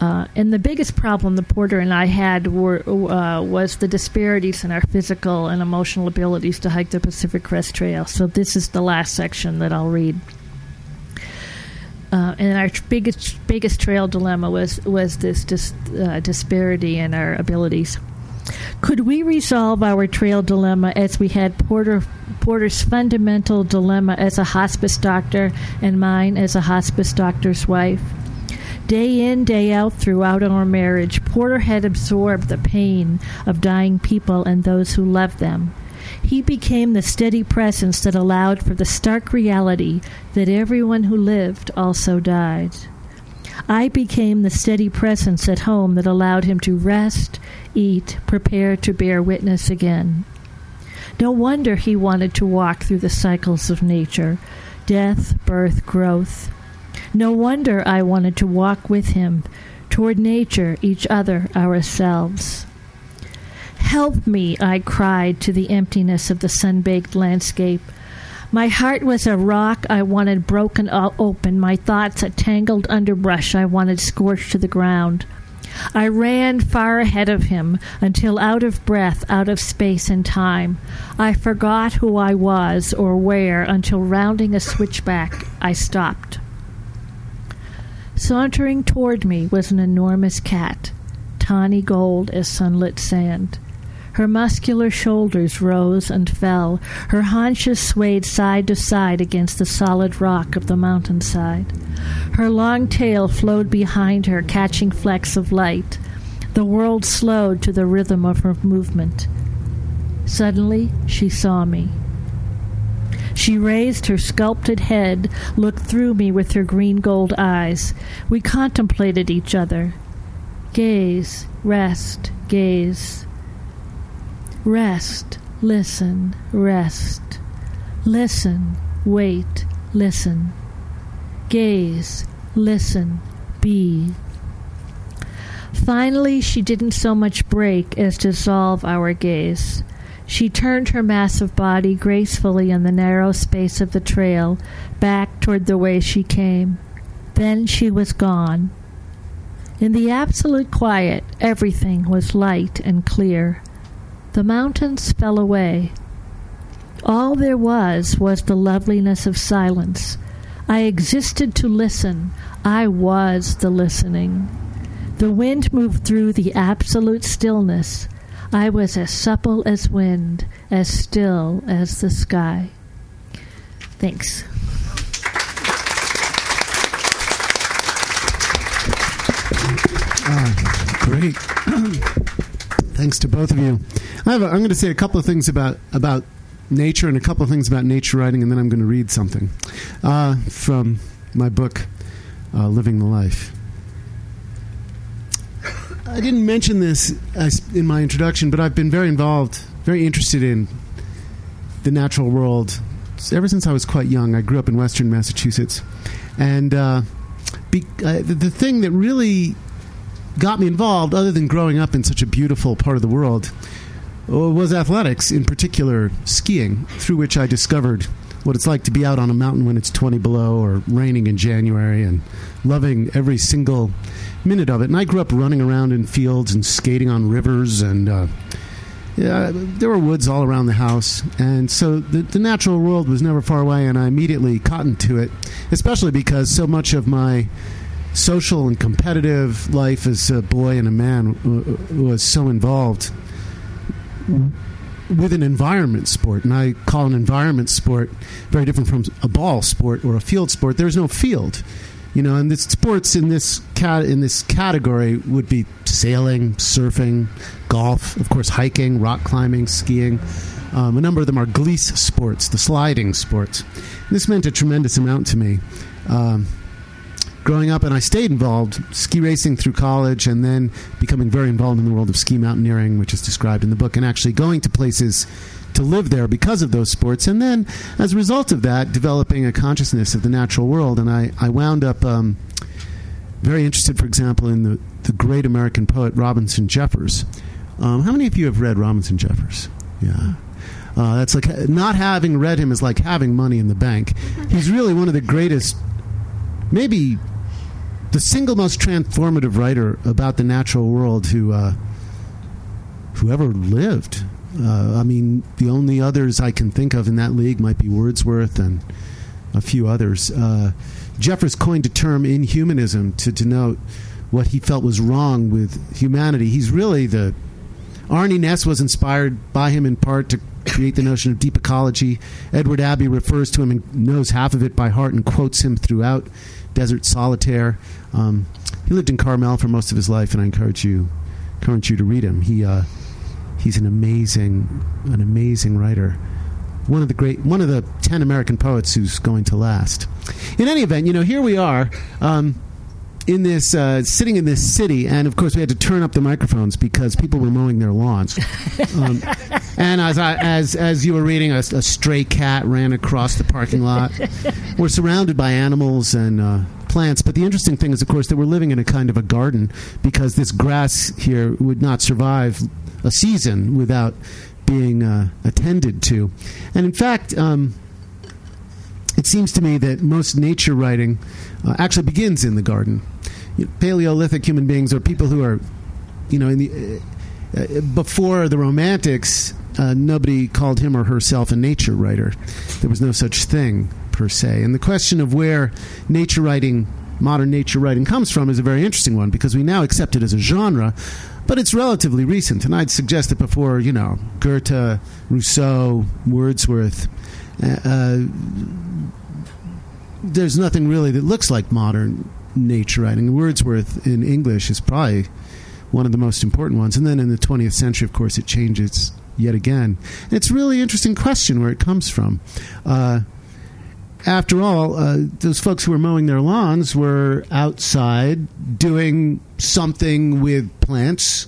Uh, and the biggest problem the porter and I had were, uh, was the disparities in our physical and emotional abilities to hike the Pacific Crest Trail. So this is the last section that I'll read. Uh, and our biggest biggest trail dilemma was was this dis, uh, disparity in our abilities. Could we resolve our trail dilemma as we had Porter Porter's fundamental dilemma as a hospice doctor and mine as a hospice doctor's wife? Day in, day out throughout our marriage, Porter had absorbed the pain of dying people and those who loved them. He became the steady presence that allowed for the stark reality that everyone who lived also died. I became the steady presence at home that allowed him to rest, eat, prepare to bear witness again. No wonder he wanted to walk through the cycles of nature death, birth, growth. No wonder I wanted to walk with him toward nature, each other, ourselves. Help me, I cried to the emptiness of the sun baked landscape. My heart was a rock I wanted broken open, my thoughts a tangled underbrush I wanted scorched to the ground. I ran far ahead of him until out of breath, out of space and time. I forgot who I was or where until rounding a switchback I stopped. Sauntering toward me was an enormous cat, tawny gold as sunlit sand. Her muscular shoulders rose and fell. Her haunches swayed side to side against the solid rock of the mountainside. Her long tail flowed behind her, catching flecks of light. The world slowed to the rhythm of her movement. Suddenly, she saw me. She raised her sculpted head, looked through me with her green gold eyes. We contemplated each other. Gaze, rest, gaze. Rest, listen, rest. Listen, wait, listen. Gaze, listen, be. Finally, she didn't so much break as dissolve our gaze. She turned her massive body gracefully in the narrow space of the trail back toward the way she came. Then she was gone. In the absolute quiet, everything was light and clear. The mountains fell away. All there was was the loveliness of silence. I existed to listen. I was the listening. The wind moved through the absolute stillness. I was as supple as wind, as still as the sky. Thanks. Ah, great. *clears throat* Thanks to both of you. I am going to say a couple of things about about nature and a couple of things about nature writing, and then I'm going to read something uh, from my book, uh, Living the Life. I didn't mention this in my introduction, but I've been very involved, very interested in the natural world ever since I was quite young. I grew up in Western Massachusetts, and uh, be, uh, the, the thing that really got me involved, other than growing up in such a beautiful part of the world, was athletics, in particular skiing, through which I discovered what it's like to be out on a mountain when it's 20 below or raining in January and loving every single minute of it. And I grew up running around in fields and skating on rivers, and uh, yeah, there were woods all around the house. And so the, the natural world was never far away, and I immediately cottoned to it, especially because so much of my social and competitive life as a boy and a man was so involved with an environment sport, and I call an environment sport very different from a ball sport or a field sport. There's no field you know, and the sports in this cat in this category would be sailing, surfing, golf, of course, hiking, rock climbing, skiing. Um, a number of them are glisse sports, the sliding sports. This meant a tremendous amount to me. Um, growing up, and I stayed involved ski racing through college, and then becoming very involved in the world of ski mountaineering, which is described in the book, and actually going to places to live there because of those sports. And then, as a result of that, developing a consciousness of the natural world. And I, I wound up um, very interested, for example, in the, the great American poet Robinson Jeffers. Um, how many of you have read Robinson Jeffers? Yeah. Uh, that's like not having read him is like having money in the bank. *laughs* He's really one of the greatest, maybe the single most transformative writer about the natural world who uh, who ever lived. Uh, I mean, the only others I can think of in that league might be Wordsworth and a few others. Uh, Jeffers coined a term inhumanism to denote what he felt was wrong with humanity. He's really the Arne Naess was inspired by him in part to create the notion of deep ecology. Edward Abbey refers to him and knows half of it by heart and quotes him throughout Desert Solitaire. Um, he lived in Carmel for most of his life, and I encourage you encourage you to read him. He uh, he's an amazing an amazing writer. One of the great one of the ten American poets who's going to last. In any event, you know here we are. Um, in this uh, sitting in this city, and of course we had to turn up the microphones because people were mowing their lawns. *laughs* Um, and as I, as as you were reading, a, a, stray cat ran across the parking lot. *laughs* we're surrounded by animals and uh, plants, but the interesting thing is, of course, that we're living in a kind of a garden because this grass here would not survive a season without being uh, attended to. And in fact. Um, it seems to me that most nature writing uh, actually begins in the garden you know, Paleolithic human beings are people who are, you know, in the uh, uh, before the Romantics, uh, nobody called him or herself a nature writer. There was no such thing per se. And the question of where nature writing, modern nature writing, comes from is a very interesting one because we now accept it as a genre, but it's relatively recent. And I'd suggest that before, you know, Goethe, Rousseau, Wordsworth. Uh, uh there's nothing really that looks like modern nature writing. Wordsworth in English is probably one of the most important ones. And then in the 20th century, of course, it changes yet again. And it's a really interesting question where it comes from. Uh, after all, uh, those folks who were mowing their lawns were outside doing something with plants,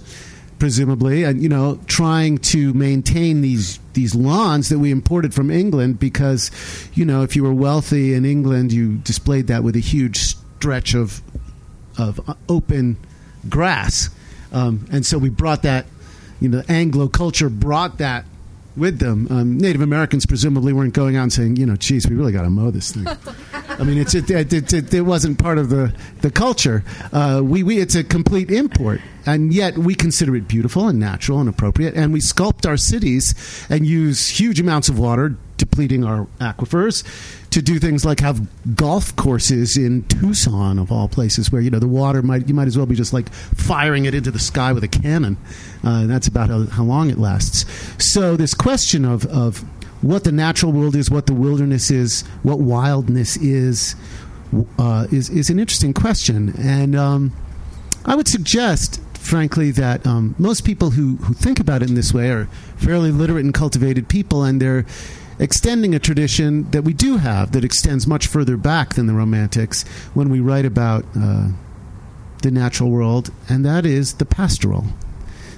presumably, and you know, trying to maintain these these lawns that we imported from England because, you know, if you were wealthy in England, you displayed that with a huge stretch of of open grass, um, and so we brought that. You know, Anglo culture brought that with them. Um, Native Americans presumably weren't going out and saying, you know, geez, we really got to mow this thing. *laughs* I mean, it's it, it, it, it, wasn't part of the the culture. Uh, we, we it's a complete import, and yet we consider it beautiful and natural and appropriate, and we sculpt our cities and use huge amounts of water, depleting our aquifers to do things like have golf courses in Tucson of all places where you know the water might you might as well be just like firing it into the sky with a cannon. Uh, that's about how, how long it lasts. So this question of of what the natural world is, what the wilderness is, what wildness is, uh, is is an interesting question, and um, I would suggest frankly, that um, most people who, who think about it in this way are fairly literate and cultivated people, and they're extending a tradition that we do have that extends much further back than the Romantics when we write about uh, the natural world, and that is the pastoral.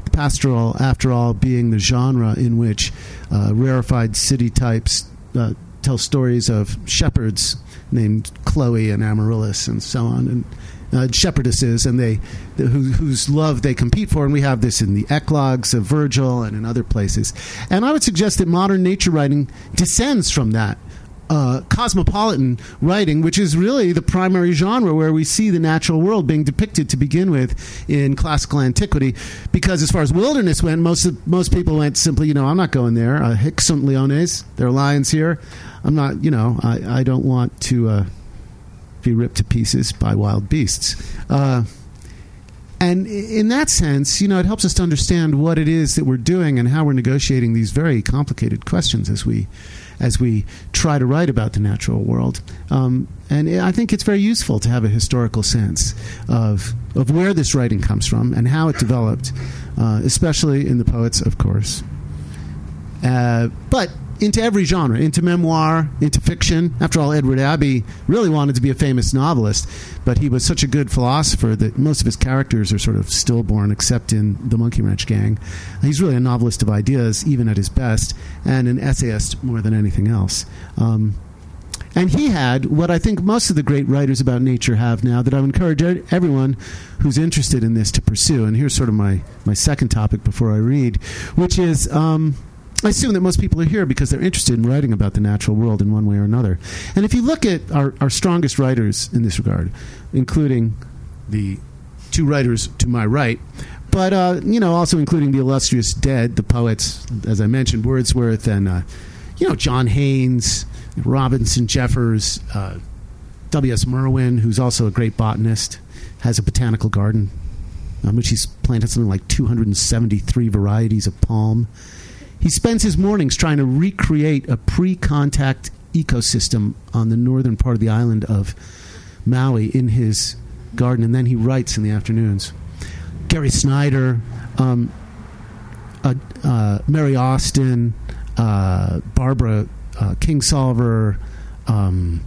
The pastoral, after all, being the genre in which uh, rarefied city types uh, tell stories of shepherds named Chloe and Amaryllis and so on, and uh, shepherdesses, and they the, who, whose love they compete for. And we have this in the Eclogues of Virgil and in other places. And I would suggest that modern nature writing descends from that. Uh, cosmopolitan writing, which is really the primary genre where we see the natural world being depicted to begin with in classical antiquity. Because as far as wilderness went, most of, most people went simply, you know, I'm not going there. Uh, hic sunt leones. There are lions here. I'm not, you know, I, I don't want to. Uh, be ripped to pieces by wild beasts. Uh, and in that sense, you know, it helps us to understand what it is that we're doing and how we're negotiating these very complicated questions as we as we try to write about the natural world. Um, and I think it's very useful to have a historical sense of of where this writing comes from and how it developed, uh, especially in the poets, of course. Uh, but into every genre, into memoir, into fiction. After all, Edward Abbey really wanted to be a famous novelist, but he was such a good philosopher that most of his characters are sort of stillborn, except in the Monkey Wrench Gang. He's really a novelist of ideas, even at his best, and an essayist more than anything else. Um, And he had what I think most of the great writers about nature have now that I would encourage everyone who's interested in this to pursue. And here's sort of my, my second topic before I read, which is um, I assume that most people are here because they're interested in writing about the natural world in one way or another. And if you look at our, our strongest writers in this regard, including the two writers to my right, but uh, you know, also including the illustrious dead, the poets, as I mentioned, Wordsworth and uh, you know John Haines, Robinson Jeffers, uh, W.S. Merwin, who's also a great botanist, has a botanical garden, um, which he's planted something like 273 varieties of palm. He spends his mornings trying to recreate a pre-contact ecosystem on the northern part of the island of Maui in his garden, and then he writes in the afternoons. Gary Snyder, um, uh, uh, Mary Austin, uh, Barbara uh, Kingsolver. Um,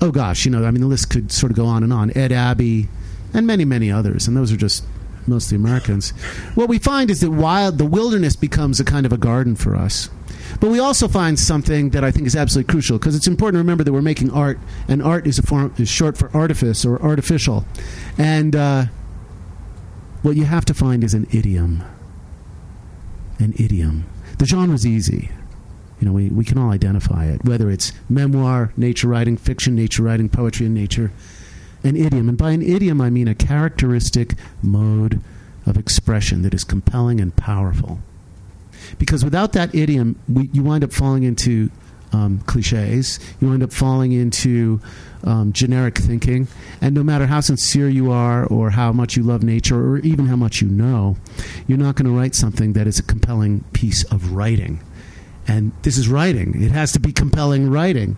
oh gosh, you know, I mean, the list could sort of go on and on. Ed Abbey, and many, many others, and those are just mostly Americans. What we find is that wild, the wilderness becomes a kind of a garden for us. But we also find something that I think is absolutely crucial because it's important to remember that we're making art, and art is a form is short for artifice or artificial, and uh, what you have to find is an idiom. An idiom. The genre's easy. You know, we, we can all identify it, whether it's memoir, nature writing, fiction, nature writing, poetry, and nature. An idiom. And by an idiom, I mean a characteristic mode of expression that is compelling and powerful. Because without that idiom, we, you wind up falling into um, cliches. You wind up falling into um, generic thinking. And no matter how sincere you are, or how much you love nature, or even how much you know, you're not going to write something that is a compelling piece of writing. And this is writing, it has to be compelling writing.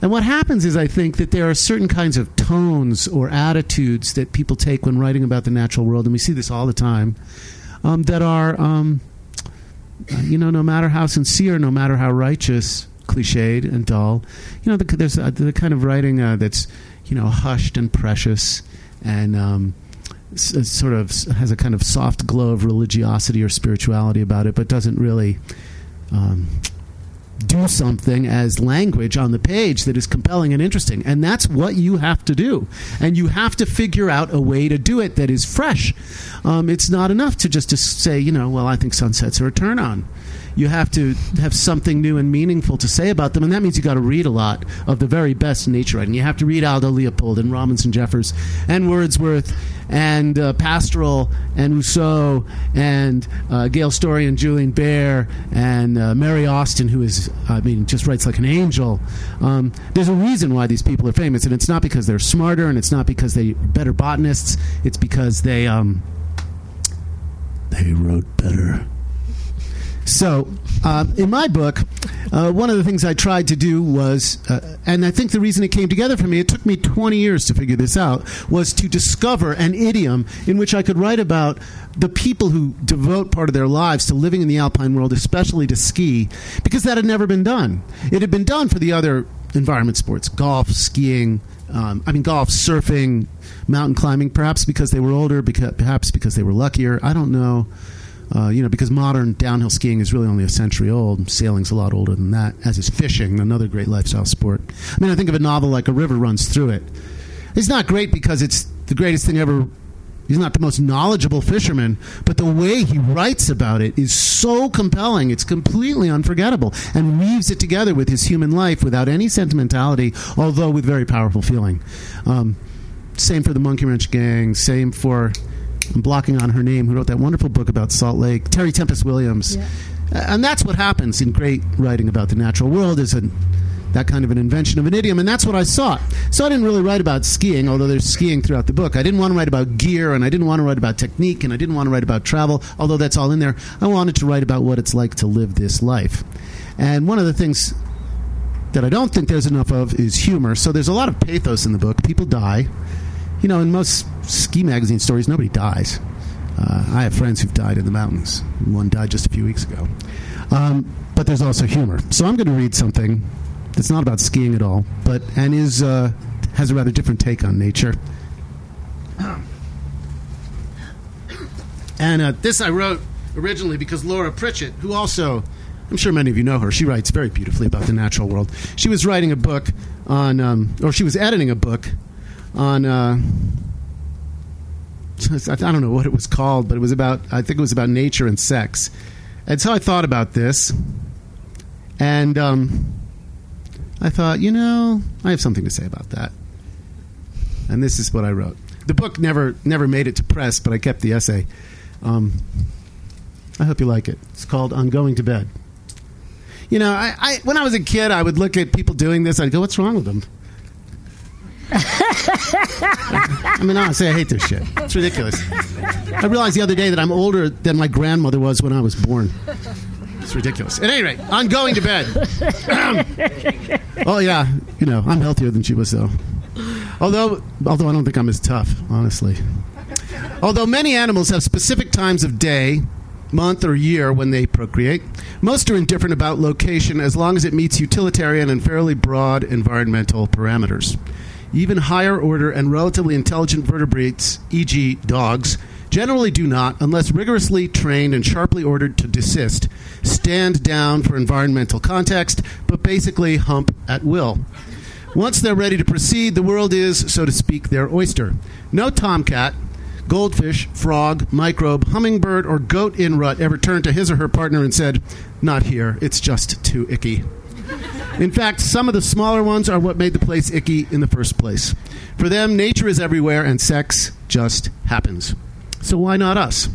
And what happens is, I think, that there are certain kinds of tones or attitudes that people take when writing about the natural world, and we see this all the time, um, that are, um, you know, no matter how sincere, no matter how righteous, cliched and dull, you know, the, there's the kind of writing uh, that's, you know, hushed and precious and um, s- uh, sort of has a kind of soft glow of religiosity or spirituality about it, but doesn't really. Um, do something as language on the page that is compelling and interesting. And that's what you have to do. And you have to figure out a way to do it that is fresh. Um, it's not enough to just to say, you know, well, I think sunsets are a turn on. You have to have something new and meaningful to say about them, and that means you got to read a lot of the very best nature writing. You have to read Aldo Leopold and Robinson Jeffers and Wordsworth and uh, Pastoral and Rousseau and uh, Gail Storey and Julene Bair and uh, Mary Austin, who is, I mean, just writes like an angel. Um, there's a reason why these people are famous, and it's not because they're smarter, and it's not because they're better botanists. It's because they um, they wrote better. So, uh, in my book, uh, one of the things I tried to do was, uh, and I think the reason it came together for me, it took me 20 years to figure this out, was to discover an idiom in which I could write about the people who devote part of their lives to living in the alpine world, especially to ski, because that had never been done. It had been done for the other environment sports golf, skiing, um, I mean, golf, surfing, mountain climbing, perhaps because they were older, because, perhaps because they were luckier. I don't know. Uh, you know, because modern downhill skiing is really only a century old. Sailing's a lot older than that, as is fishing, another great lifestyle sport. I mean, I think of a novel like A River Runs Through It. It's not great because it's the greatest thing ever. He's not the most knowledgeable fisherman, but the way he writes about it is so compelling. It's completely unforgettable and weaves it together with his human life without any sentimentality, although with very powerful feeling. Um, same for the Monkey Wrench Gang. Same for I'm blocking on her name, who wrote that wonderful book about Salt Lake, Terry Tempest Williams. Yeah. And that's what happens in great writing about the natural world is a, that kind of an invention of an idiom, and that's what I sought. So I didn't really write about skiing, although there's skiing throughout the book. I didn't want to write about gear, and I didn't want to write about technique, and I didn't want to write about travel, although that's all in there. I wanted to write about what it's like to live this life. And one of the things that I don't think there's enough of is humor. So there's a lot of pathos in the book. People die you know, in most ski magazine stories, nobody dies. Uh, I have friends who've died in the mountains. One died just a few weeks ago. Um, but there's also humor. So I'm going to read something that's not about skiing at all, but and is uh, has a rather different take on nature. *coughs* And uh, this I wrote originally because Laura Pritchett, who also I'm sure many of you know her. She writes very beautifully about the natural world. She was writing a book on, um, or she was editing a book on. Uh, *laughs* I don't know what it was called, but it was about. I think it was about nature and sex, and so I thought about this, and um, I thought, you know, I have something to say about that, and this is what I wrote. The book never never made it to press, but I kept the essay. Um, I hope you like it. It's called "On Going to Bed." You know, I, I when I was a kid, I would look at people doing this. I'd go, "What's wrong with them?" I mean, honestly, I hate this shit. It's ridiculous. I realized the other day that I'm older than my grandmother was when I was born. It's ridiculous. At any rate, I'm going to bed. *laughs* oh yeah, you know, I'm healthier than she was though. Although, although I don't think I'm as tough, honestly. Although many animals have specific times of day, month, or year when they procreate, most are indifferent about location as long as it meets utilitarian and fairly broad environmental parameters. Even higher order and relatively intelligent vertebrates, e.g., dogs, generally do not, unless rigorously trained and sharply ordered to desist, stand down for environmental context, but basically hump at will. Once they're ready to proceed, the world is, so to speak, their oyster. No tomcat, goldfish, frog, microbe, hummingbird, or goat in rut ever turned to his or her partner and said, Not here, it's just too icky. In fact, some of the smaller ones are what made the place icky in the first place. For them, nature is everywhere and sex just happens. So why not us?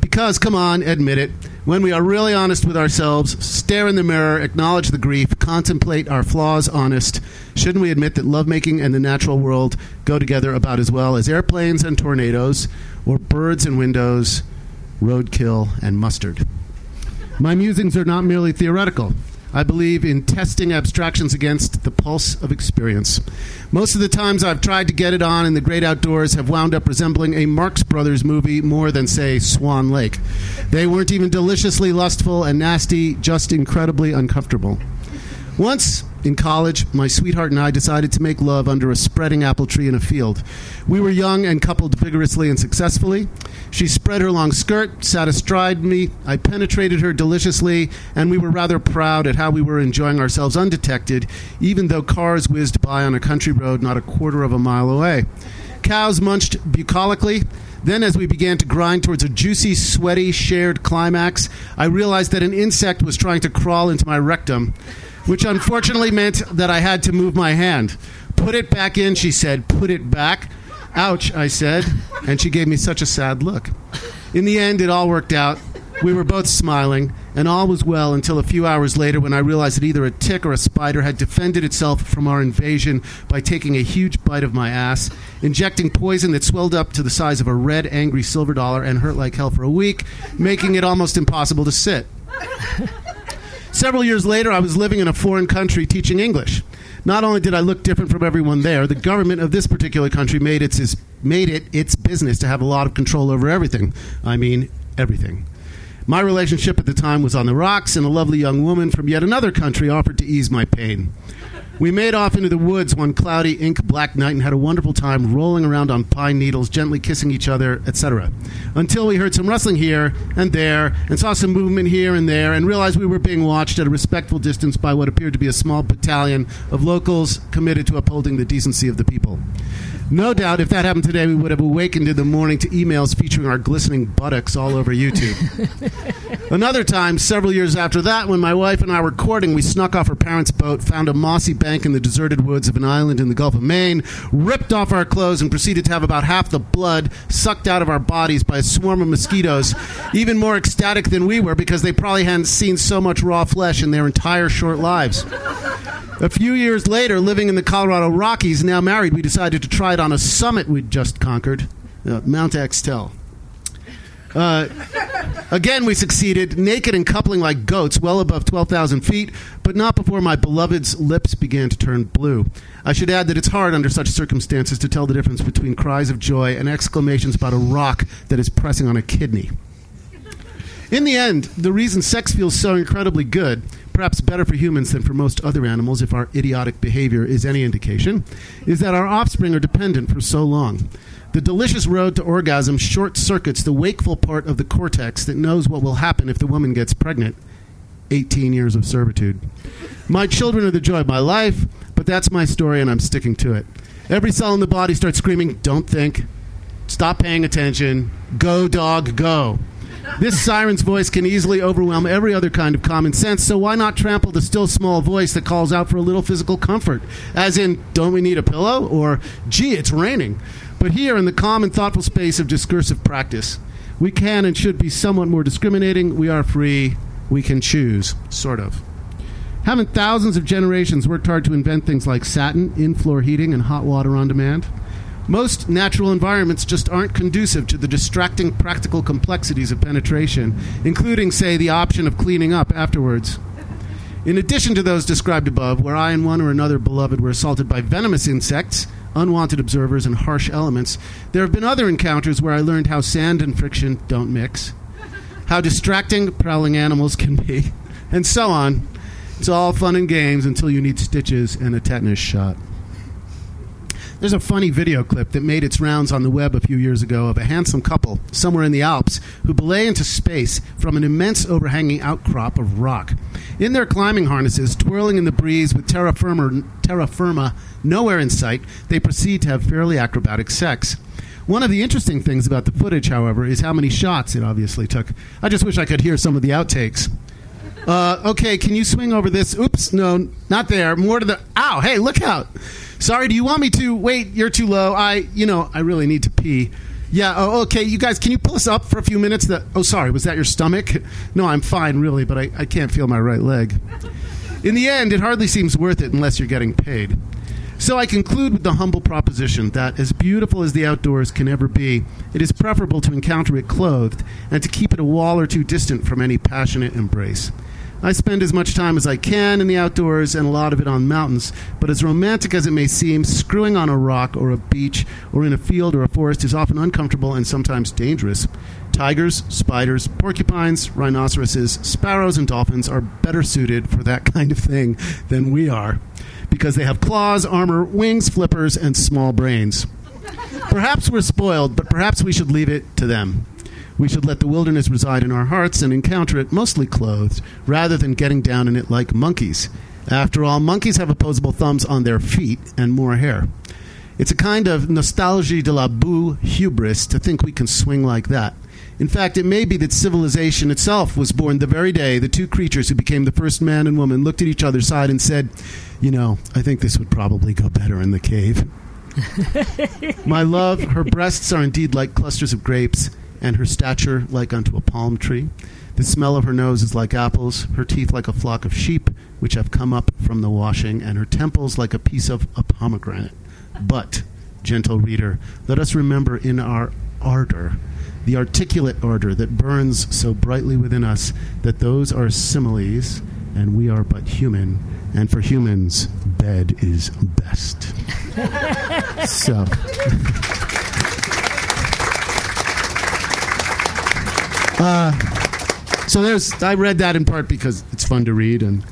Because, come on, admit it, when we are really honest with ourselves, stare in the mirror, acknowledge the grief, contemplate our flaws honest, shouldn't we admit that lovemaking and the natural world go together about as well as airplanes and tornadoes, or birds and windows, roadkill and mustard? My musings are not merely theoretical. I believe in testing abstractions against the pulse of experience. Most of the times I've tried to get it on in the great outdoors have wound up resembling a Marx Brothers movie more than, say, Swan Lake. They weren't even deliciously lustful and nasty, just incredibly uncomfortable. Once, in college, my sweetheart and I decided to make love under a spreading apple tree in a field. We were young and coupled vigorously and successfully. She spread her long skirt, sat astride me. I penetrated her deliciously, and we were rather proud at how we were enjoying ourselves undetected, even though cars whizzed by on a country road not a quarter of a mile away. Cows munched bucolically. Then, as we began to grind towards a juicy, sweaty, shared climax, I realized that an insect was trying to crawl into my rectum which unfortunately meant that I had to move my hand. Put it back in, she said. Put it back. Ouch, I said. And she gave me such a sad look. In the end, it all worked out. We were both smiling, and all was well until a few hours later when I realized that either a tick or a spider had defended itself from our invasion by taking a huge bite of my ass, injecting poison that swelled up to the size of a red, angry silver dollar and hurt like hell for a week, making it almost impossible to sit. Several years later, I was living in a foreign country teaching English. Not only did I look different from everyone there, the government of this particular country made, its, made it its business to have a lot of control over everything. I mean, everything. My relationship at the time was on the rocks, and a lovely young woman from yet another country offered to ease my pain. We made off into the woods one cloudy, ink black night and had a wonderful time rolling around on pine needles, gently kissing each other, etc. Until we heard some rustling here and there, and saw some movement here and there, and realized we were being watched at a respectful distance by what appeared to be a small battalion of locals committed to upholding the decency of the people. No doubt, if that happened today, we would have awakened in the morning to emails featuring our glistening buttocks all over YouTube. *laughs* Another time, several years after that, when my wife and I were courting, we snuck off her parents' boat, found a mossy bank in the deserted woods of an island in the Gulf of Maine, ripped off our clothes, and proceeded to have about half the blood sucked out of our bodies by a swarm of mosquitoes, *laughs* even more ecstatic than we were because they probably hadn't seen so much raw flesh in their entire short lives. *laughs* A few years later, living in the Colorado Rockies, now married, we decided to try it on a summit we'd just conquered, uh, Mount Axtell. Uh, again, we succeeded, naked and coupling like goats, well above 12,000 feet, but not before my beloved's lips began to turn blue. I should add that it's hard under such circumstances to tell the difference between cries of joy and exclamations about a rock that is pressing on a kidney. In the end, the reason sex feels so incredibly good perhaps better for humans than for most other animals, if our idiotic behavior is any indication, is that our offspring are dependent for so long. The delicious road to orgasm short circuits the wakeful part of the cortex that knows what will happen if the woman gets pregnant. 18 years of servitude. My children are the joy of my life, but that's my story and I'm sticking to it. Every cell in the body starts screaming, Don't think. Stop paying attention. Go, dog, go. This siren's voice can easily overwhelm every other kind of common sense, so why not trample the still small voice that calls out for a little physical comfort? As in, don't we need a pillow? Or, gee, it's raining. But here, in the calm and thoughtful space of discursive practice, we can and should be somewhat more discriminating. We are free. We can choose, sort of. Haven't thousands of generations worked hard to invent things like satin, in floor heating, and hot water on demand? Most natural environments just aren't conducive to the distracting practical complexities of penetration, including, say, the option of cleaning up afterwards. In addition to those described above, where I and one or another beloved were assaulted by venomous insects, unwanted observers, and harsh elements, there have been other encounters where I learned how sand and friction don't mix, how distracting prowling animals can be, and so on. It's all fun and games until you need stitches and a tetanus shot. There's a funny video clip that made its rounds on the web a few years ago of a handsome couple somewhere in the Alps who belay into space from an immense overhanging outcrop of rock. In their climbing harnesses, twirling in the breeze with terra firma, terra firma nowhere in sight, they proceed to have fairly acrobatic sex. One of the interesting things about the footage, however, is how many shots it obviously took. I just wish I could hear some of the outtakes. Uh, okay, can you swing over this? Oops, no, not there. More to the. Ow, hey, look out. Sorry, do you want me to? Wait, you're too low. I, you know, I really need to pee. Yeah, oh, okay, you guys, can you pull us up for a few minutes? Oh, sorry, was that your stomach? No, I'm fine, really, but I, I can't feel my right leg. In the end, it hardly seems worth it unless you're getting paid. So I conclude with the humble proposition that, as beautiful as the outdoors can ever be, it is preferable to encounter it clothed and to keep it a wall or two distant from any passionate embrace. I spend as much time as I can in the outdoors and a lot of it on mountains, but as romantic as it may seem, screwing on a rock or a beach or in a field or a forest is often uncomfortable and sometimes dangerous. Tigers, spiders, porcupines, rhinoceroses, sparrows, and dolphins are better suited for that *laughs* kind of thing than we are because they have claws, armor, wings, flippers, and small brains. Perhaps we're spoiled, but perhaps we should leave it to them. We should let the wilderness reside in our hearts and encounter it mostly clothed, rather than getting down in it like monkeys. After all, monkeys have opposable thumbs on their feet and more hair. It's a kind of nostalgie de la boue hubris to think we can swing like that. In fact, it may be that civilization itself was born the very day the two creatures who became the first man and woman looked at each other's side and said, You know, I think this would probably go better in the cave. *laughs* My love, her breasts are indeed like clusters of grapes, and her stature like unto a palm tree. The smell of her nose is like apples, her teeth like a flock of sheep which have come up from the washing, and her temples like a piece of a pomegranate. But, gentle reader, let us remember in our ardor, the articulate ardor that burns so brightly within us, that those are similes, and we are but human, and for humans, bed is best. *laughs* so. *laughs* Uh, so there's. I read that in part because it's fun to read, and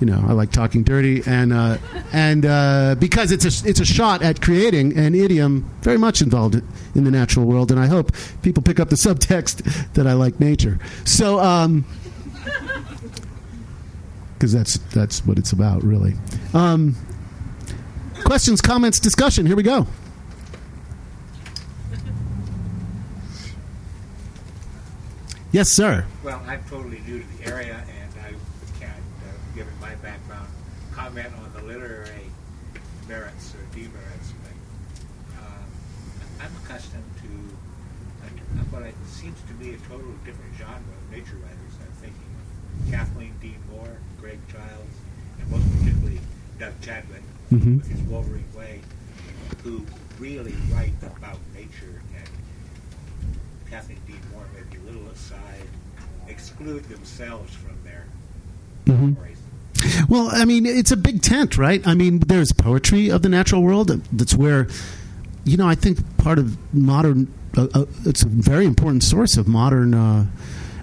you know I like talking dirty, and uh, and uh, because it's a it's a shot at creating an idiom very much involved in the natural world, and I hope people pick up the subtext that I like nature. So. Um, because that's that's what it's about, really. Um, questions, comments, discussion. Here we go. Yes, sir. Well, I'm totally new to the area, and I can't, uh, given my background, comment on the literary merits or demerits. But uh, I'm accustomed to uh, what it seems to me a totally different genre of nature writers. I'm thinking of Kathleen Dean Moore, Craig Childs, and most particularly Doug Chadwick Mhm. with his Wolverine Way, who really write about nature and Kathleen Dean Moore, maybe a little aside, exclude themselves from their Mhm. stories. Well, I mean, it's a big tent, right? I mean, there's poetry of the natural world. That's where, you know, I think part of modern, uh, uh, it's a very important source of modern uh,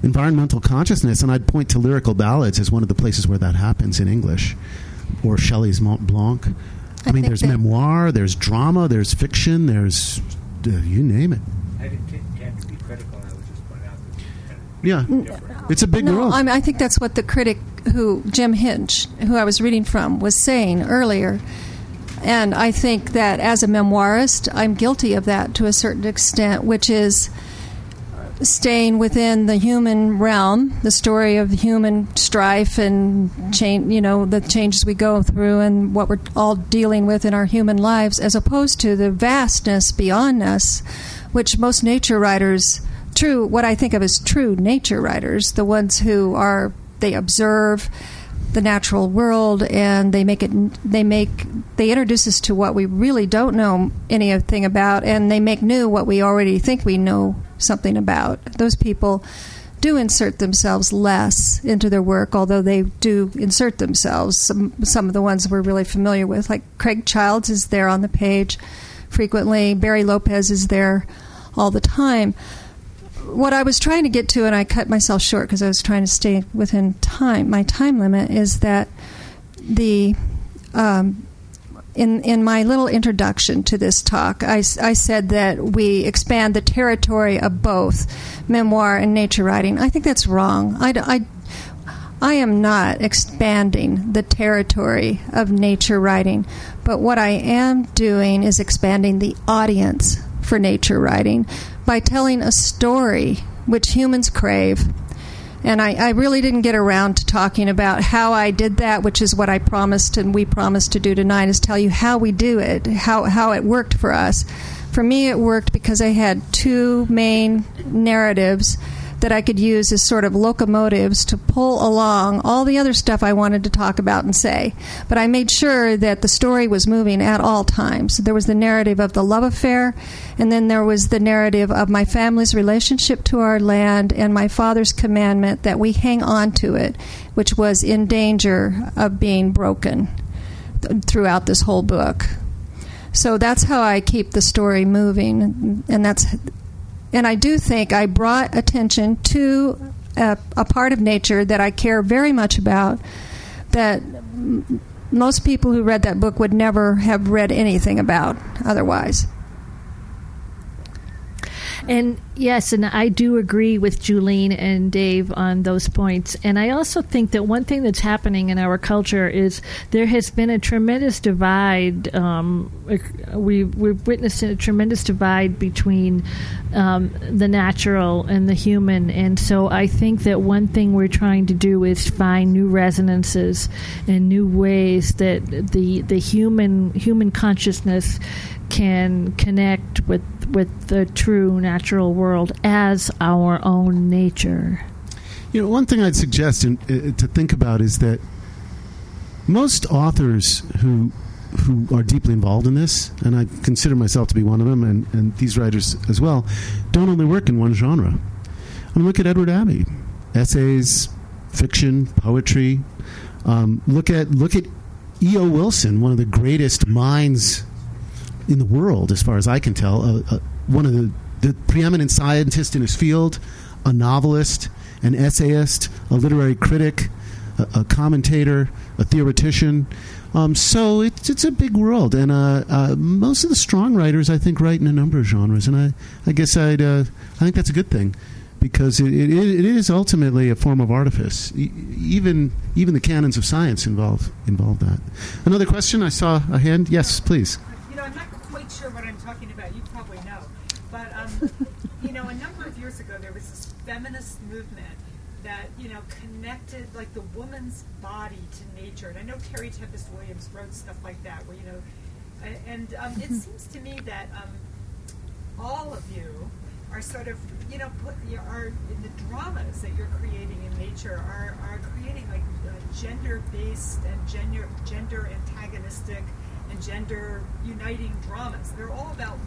environmental consciousness. And I'd point to lyrical ballads as one of the places where that happens in English, or Shelley's Mont Blanc. I, I mean, there's that- memoir, there's drama, there's fiction, there's uh, you name it. I didn't intend to be critical. I was just pointing out that Yeah, it's a big no, world. I, mean, I think that's what the critic who Jim Hinch, who I was reading from, was saying earlier. And I think that as a memoirist, I'm guilty of that to a certain extent, which is staying within the human realm, the story of human strife and change, you know, the changes we go through and what we're all dealing with in our human lives, as opposed to the vastness beyond us, which most nature writers, true, what I think of as true nature writers, the ones who are, they observe the natural world and they make it they make they introduce us to what we really don't know anything about and they make new what we already think we know something about. Those people do insert themselves less into their work although they do insert themselves. Some some of the ones we're really familiar with like Craig Childs is there on the page frequently. Barry Lopez is there all the time what I was trying to get to, and I cut myself short because I was trying to stay within time, my time limit, is that the um, in in my little introduction to this talk, I, I said that we expand the territory of both memoir and nature writing. I think that's wrong. I, I, I am not expanding the territory of nature writing, but what I am doing is expanding the audience for nature writing by telling a story which humans crave. And I, I, really didn't get around to talking about how I did that, which is what I promised and we promised to do tonight, is tell you how we do it, how, how it worked for us. For me, it worked because I had two main narratives that I could use as sort of locomotives to pull along all the other stuff I wanted to talk about and say. But I made sure that the story was moving at all times. There was the narrative of the love affair, and then there was the narrative of my family's relationship to our land and my father's commandment that we hang on to it, which was in danger of being broken throughout this whole book. So that's how I keep the story moving, and that's and I do think I brought attention to a, a part of nature that I care very much about that m- most people who read that book would never have read anything about otherwise. And yes, and I do agree with Julene and Dave on those points. And I also think that one thing that's happening in our culture is there has been a tremendous divide. Um, we, we've witnessed a tremendous divide between um, the natural and the human. And so I think that one thing we're trying to do is find new resonances and new ways that the the human human consciousness can connect with with the true natural world as our own nature. You know, one thing I'd suggest in, uh, to think about is that most authors who who are deeply involved in this, and I consider myself to be one of them, and, and these writers as well, don't only work in one genre. I mean, look at Edward Abbey, essays, fiction, poetry. Um, look at look at E.O. Wilson, one of the greatest minds in the world, as far as I can tell, uh, uh, one of the, the preeminent scientists in his field, a novelist, an essayist, a literary critic, a, a commentator, a theoretician. Um, so it's it's a big world, and uh, uh, most of the strong writers, I think, write in a number of genres, and I I guess I'd uh, I think that's a good thing because it, it, it is ultimately a form of artifice. Even even the canons of science involve involve that. Another question? I saw a hand. Yes, please. You know, I'm not quite sure what I'm talking about. You probably know, but um, *laughs* you know, a number of years ago there was this feminist movement that you know connected like the woman's body to nature. And I know Terry Tempest Williams wrote stuff like that, where you know, and um, it seems to me that um, all of you are sort of you know put you are in the dramas that you're creating in nature are, are creating like uh, gender based and gender gender antagonistic and gender uniting dramas. They're all about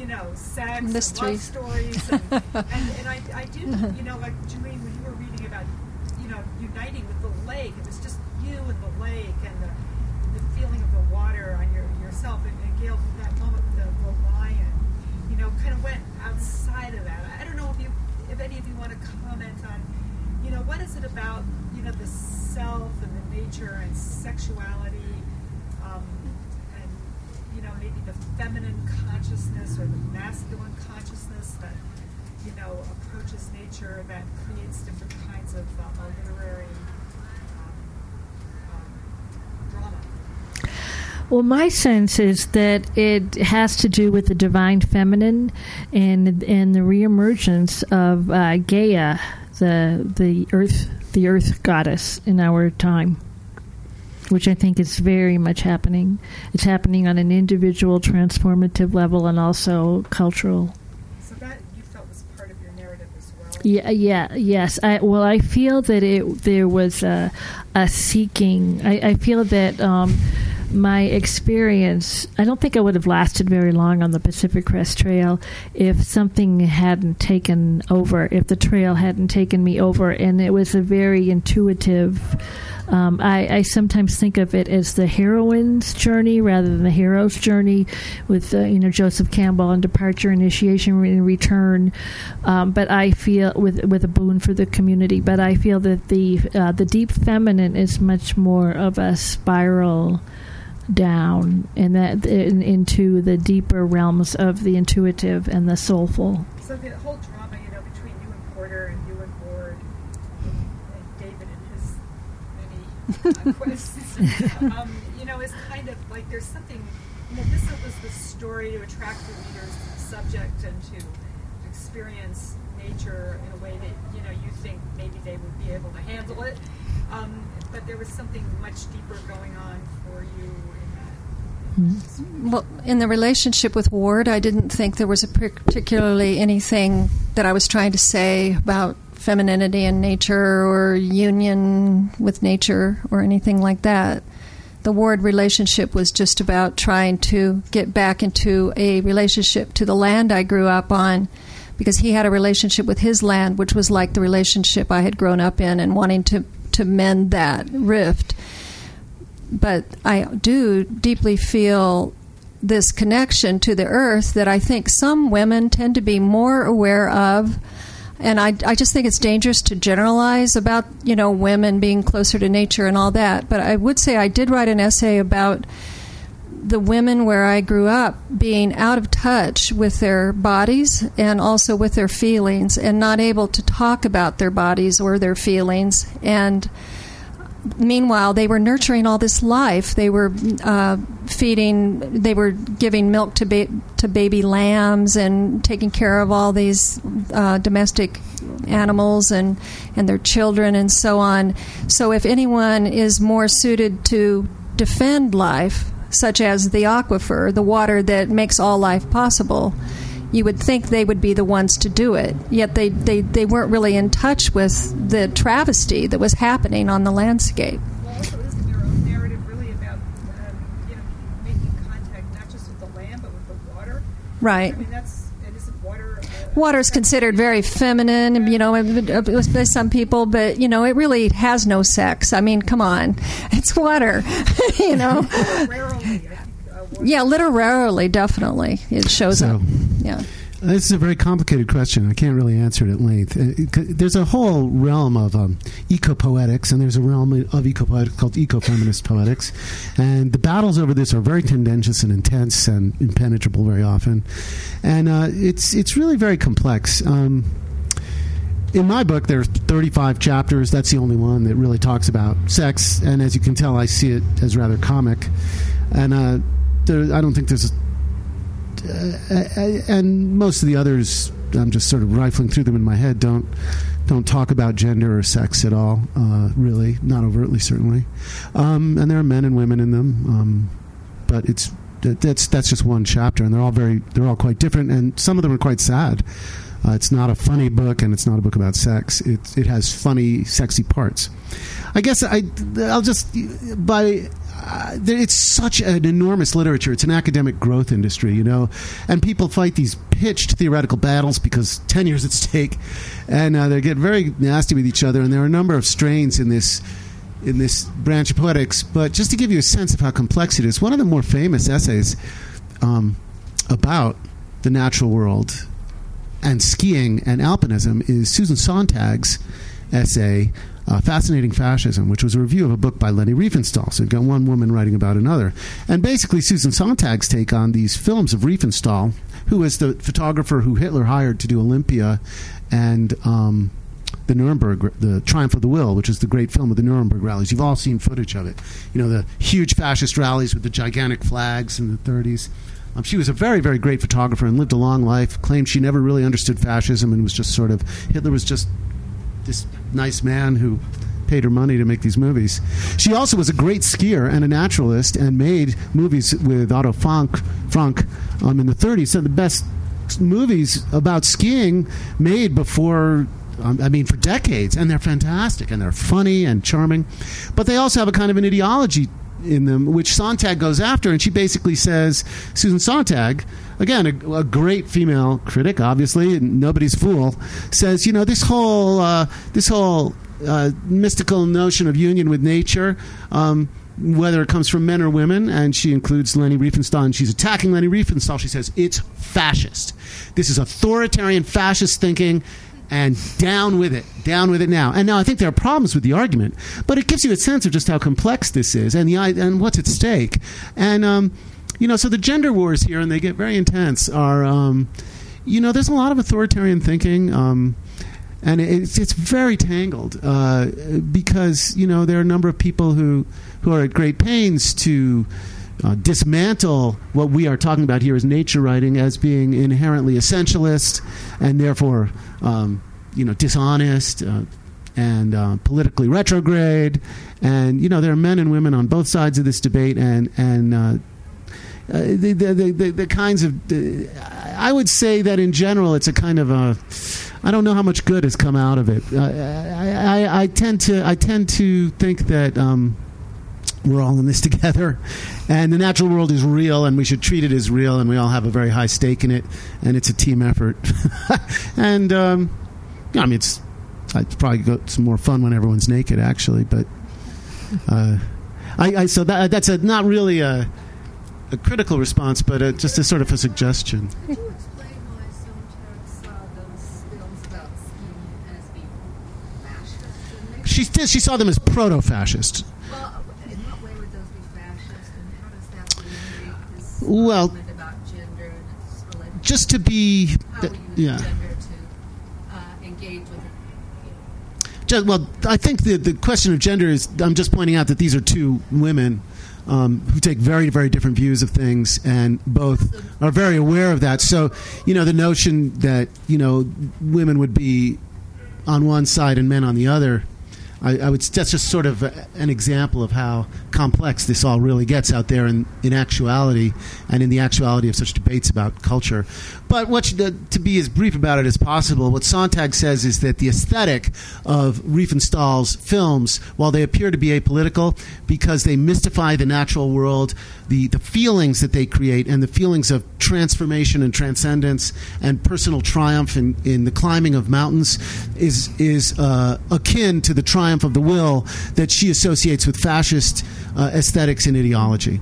you know sex, and love stories, and, *laughs* and, and I, I did you know like Julene when you were reading about you know uniting with the lake, it was just you and the lake and the the feeling of the water on your yourself and, and Gail that moment with the, the lion you know, kind of went outside of that. I don't know if you, if any of you want to comment on, you know, what is it about, you know, the self and the nature and sexuality, um, and you know, maybe the feminine consciousness or the masculine consciousness that, you know, approaches nature that creates different kinds of uh, literary um, um, drama. Well, my sense is that it has to do with the divine feminine and and the reemergence of uh, Gaia, the the earth the earth goddess in our time, which I think is very much happening. It's happening on an individual, transformative level, and also cultural. So that you felt was part of your narrative as well. Yeah, yeah, yes. I, well, I feel that it there was a, a seeking. I, I feel that um, my experience. I don't think I would have lasted very long on the Pacific Crest Trail if something hadn't taken over. If the trail hadn't taken me over, and it was a very intuitive. Um, I, I sometimes think of it as the heroine's journey rather than the hero's journey, with uh, you know Joseph Campbell and departure, initiation, and return. Um, but I feel with with a boon for the community. But I feel that the uh, the deep feminine is much more of a spiral down and that in, into the deeper realms of the intuitive and the soulful. So the whole drama, you know, between you and Porter and you and Ward and David and his many uh, quests, um, you know, is kind of like there's something. You know, this was the story to attract the reader's subject and to experience nature in a way that you know you think maybe they would be able to handle it. Um, but there was something much deeper going on for you well, in the relationship with Ward, I didn't think there was a particularly anything that I was trying to say about femininity and nature or union with nature or anything like that. The Ward relationship was just about trying to get back into a relationship to the land I grew up on because he had a relationship with his land, which was like the relationship I had grown up in, and wanting to, to mend that rift but I do deeply feel this connection to the earth that I think some women tend to be more aware of. And I, I just think it's dangerous to generalize about, you know, women being closer to nature and all that. But I would say I did write an essay about the women where I grew up being out of touch with their bodies and also with their feelings and not able to talk about their bodies or their feelings. And meanwhile, they were nurturing all this life. They were uh, feeding, they were giving milk to ba- to baby lambs and taking care of all these uh, domestic animals and and their children and so on. So, if anyone is more suited to defend life, such as the aquifer, the water that makes all life possible you would think they would be the ones to do it. Yet they, they, they weren't really in touch with the travesty that was happening on the landscape. Well, also, isn't your own narrative really about um, you know making contact not just with the land but with the water? Right. I mean, that's isn't water. Uh, Water is considered very feminine, you know, by some people, but you know, it really has no sex. I mean, come on, *laughs* it's water, *laughs* you know. rarely, Yeah, literally, definitely, it shows So- up. Yeah. This is a very complicated question. I can't really answer it at length. Uh, There's a whole realm of um, eco-poetics, and there's a realm of eco-poetics called eco-feminist poetics. And the battles over this are very tendentious and intense and impenetrable very often. And uh, it's it's really very complex. Um, in my book, there's 35 chapters. That's the only one that really talks about sex. And as you can tell, I see it as rather comic. And uh, there, I don't think there's uh, and most of the others, I'm just sort of rifling through them in my head. Don't don't talk about gender or sex at all. Uh, really, not overtly, certainly. Um, and there are men and women in them, um, but it's that's that's just one chapter, and they're all very they're all quite different, and some of them are quite sad. Uh, it's not a funny book, and it's not a book about sex. It it has funny, sexy parts. I guess I I'll just by uh, it's such an enormous literature. It's an academic growth industry, you know, and people fight these pitched theoretical battles because tenure's at stake, and uh, they get very nasty with each other. And there are a number of strains in this in this branch of poetics. But just to give you a sense of how complex it is, one of the more famous essays um, about the natural world and skiing and alpinism is Susan Sontag's essay uh, Fascinating Fascism, which was a review of a book by Leni Riefenstahl. So you've got one woman writing about another. And basically, Susan Sontag's take on these films of Riefenstahl, who was the photographer who Hitler hired to do Olympia and. Um, the Nuremberg, the Triumph of the Will, which is the great film of the Nuremberg rallies. You've all seen footage of it. You know, the huge fascist rallies with the gigantic flags in the 30s. Um, she was a very, very great photographer and lived a long life. Claimed she never really understood fascism and was just sort of Hitler was just this nice man who paid her money to make these movies. She also was a great skier and a naturalist and made movies with Otto Frank, Frank um, in the 30s. Some of the best movies about skiing made before um, I mean, for decades, and they're fantastic, and they're funny and charming, but they also have a kind of an ideology in them, which Sontag goes after, and she basically says, Susan Sontag, again, a, a great female critic, obviously, nobody's fool, says, you know, this whole uh, this whole uh, mystical notion of union with nature. Um, whether it comes from men or women, and she includes Leni Riefenstahl, she's attacking Leni Riefenstahl. She says it's fascist. This is authoritarian fascist thinking and down with it, down with it now. And now I think there are problems with the argument, but it gives you a sense of just how complex this is and the and what's at stake. And um, you know, so the gender wars here, and they get very intense. Are um, you know, there's a lot of authoritarian thinking. Um, and it's it's very tangled uh, because you know there are a number of people who who are at great pains to uh, dismantle what we are talking about here as nature writing as being inherently essentialist and therefore um, you know dishonest uh, and uh, politically retrograde and you know there are men and women on both sides of this debate and and uh, uh, the, the, the, the, kinds of I would say that in general it's a kind of a I don't know how much good has come out of it. Uh, I, I, I, tend to I tend to think that um, we're all in this *laughs* together, and the natural world is real, and we should treat it as real, and we all have a very high stake in it, and it's a team effort. *laughs* and um, I mean, it's it's probably got some more fun when everyone's naked, actually, but. *laughs* Uh, I, I, so that, that's a, not really a, a critical response, but a, just a sort of a suggestion. She did. She saw them as proto-fascist. Well, in what way would those be fascist, and how does that alleviate this Well, about gender and its relationship? Just to be, How would you use yeah. gender to uh, engage with? Just, well, I think the the question of gender is. I'm just pointing out that these are two women um, who take very very different views of things, and both are very aware of that. So, you know, the notion that you know women would be on one side and men on the other. I, I would. That's just sort of a, an example of how complex this all really gets out there in, in actuality, and in the actuality of such debates about culture. But what to be as brief about it as possible, what Sontag says is that the aesthetic of Riefenstahl's films, while they appear to be apolitical, because they mystify the natural world, the, the feelings that they create, and the feelings of transformation and transcendence and personal triumph in, in the climbing of mountains, is is uh, akin to the triumph of the will that she associates with fascist uh, aesthetics and ideology.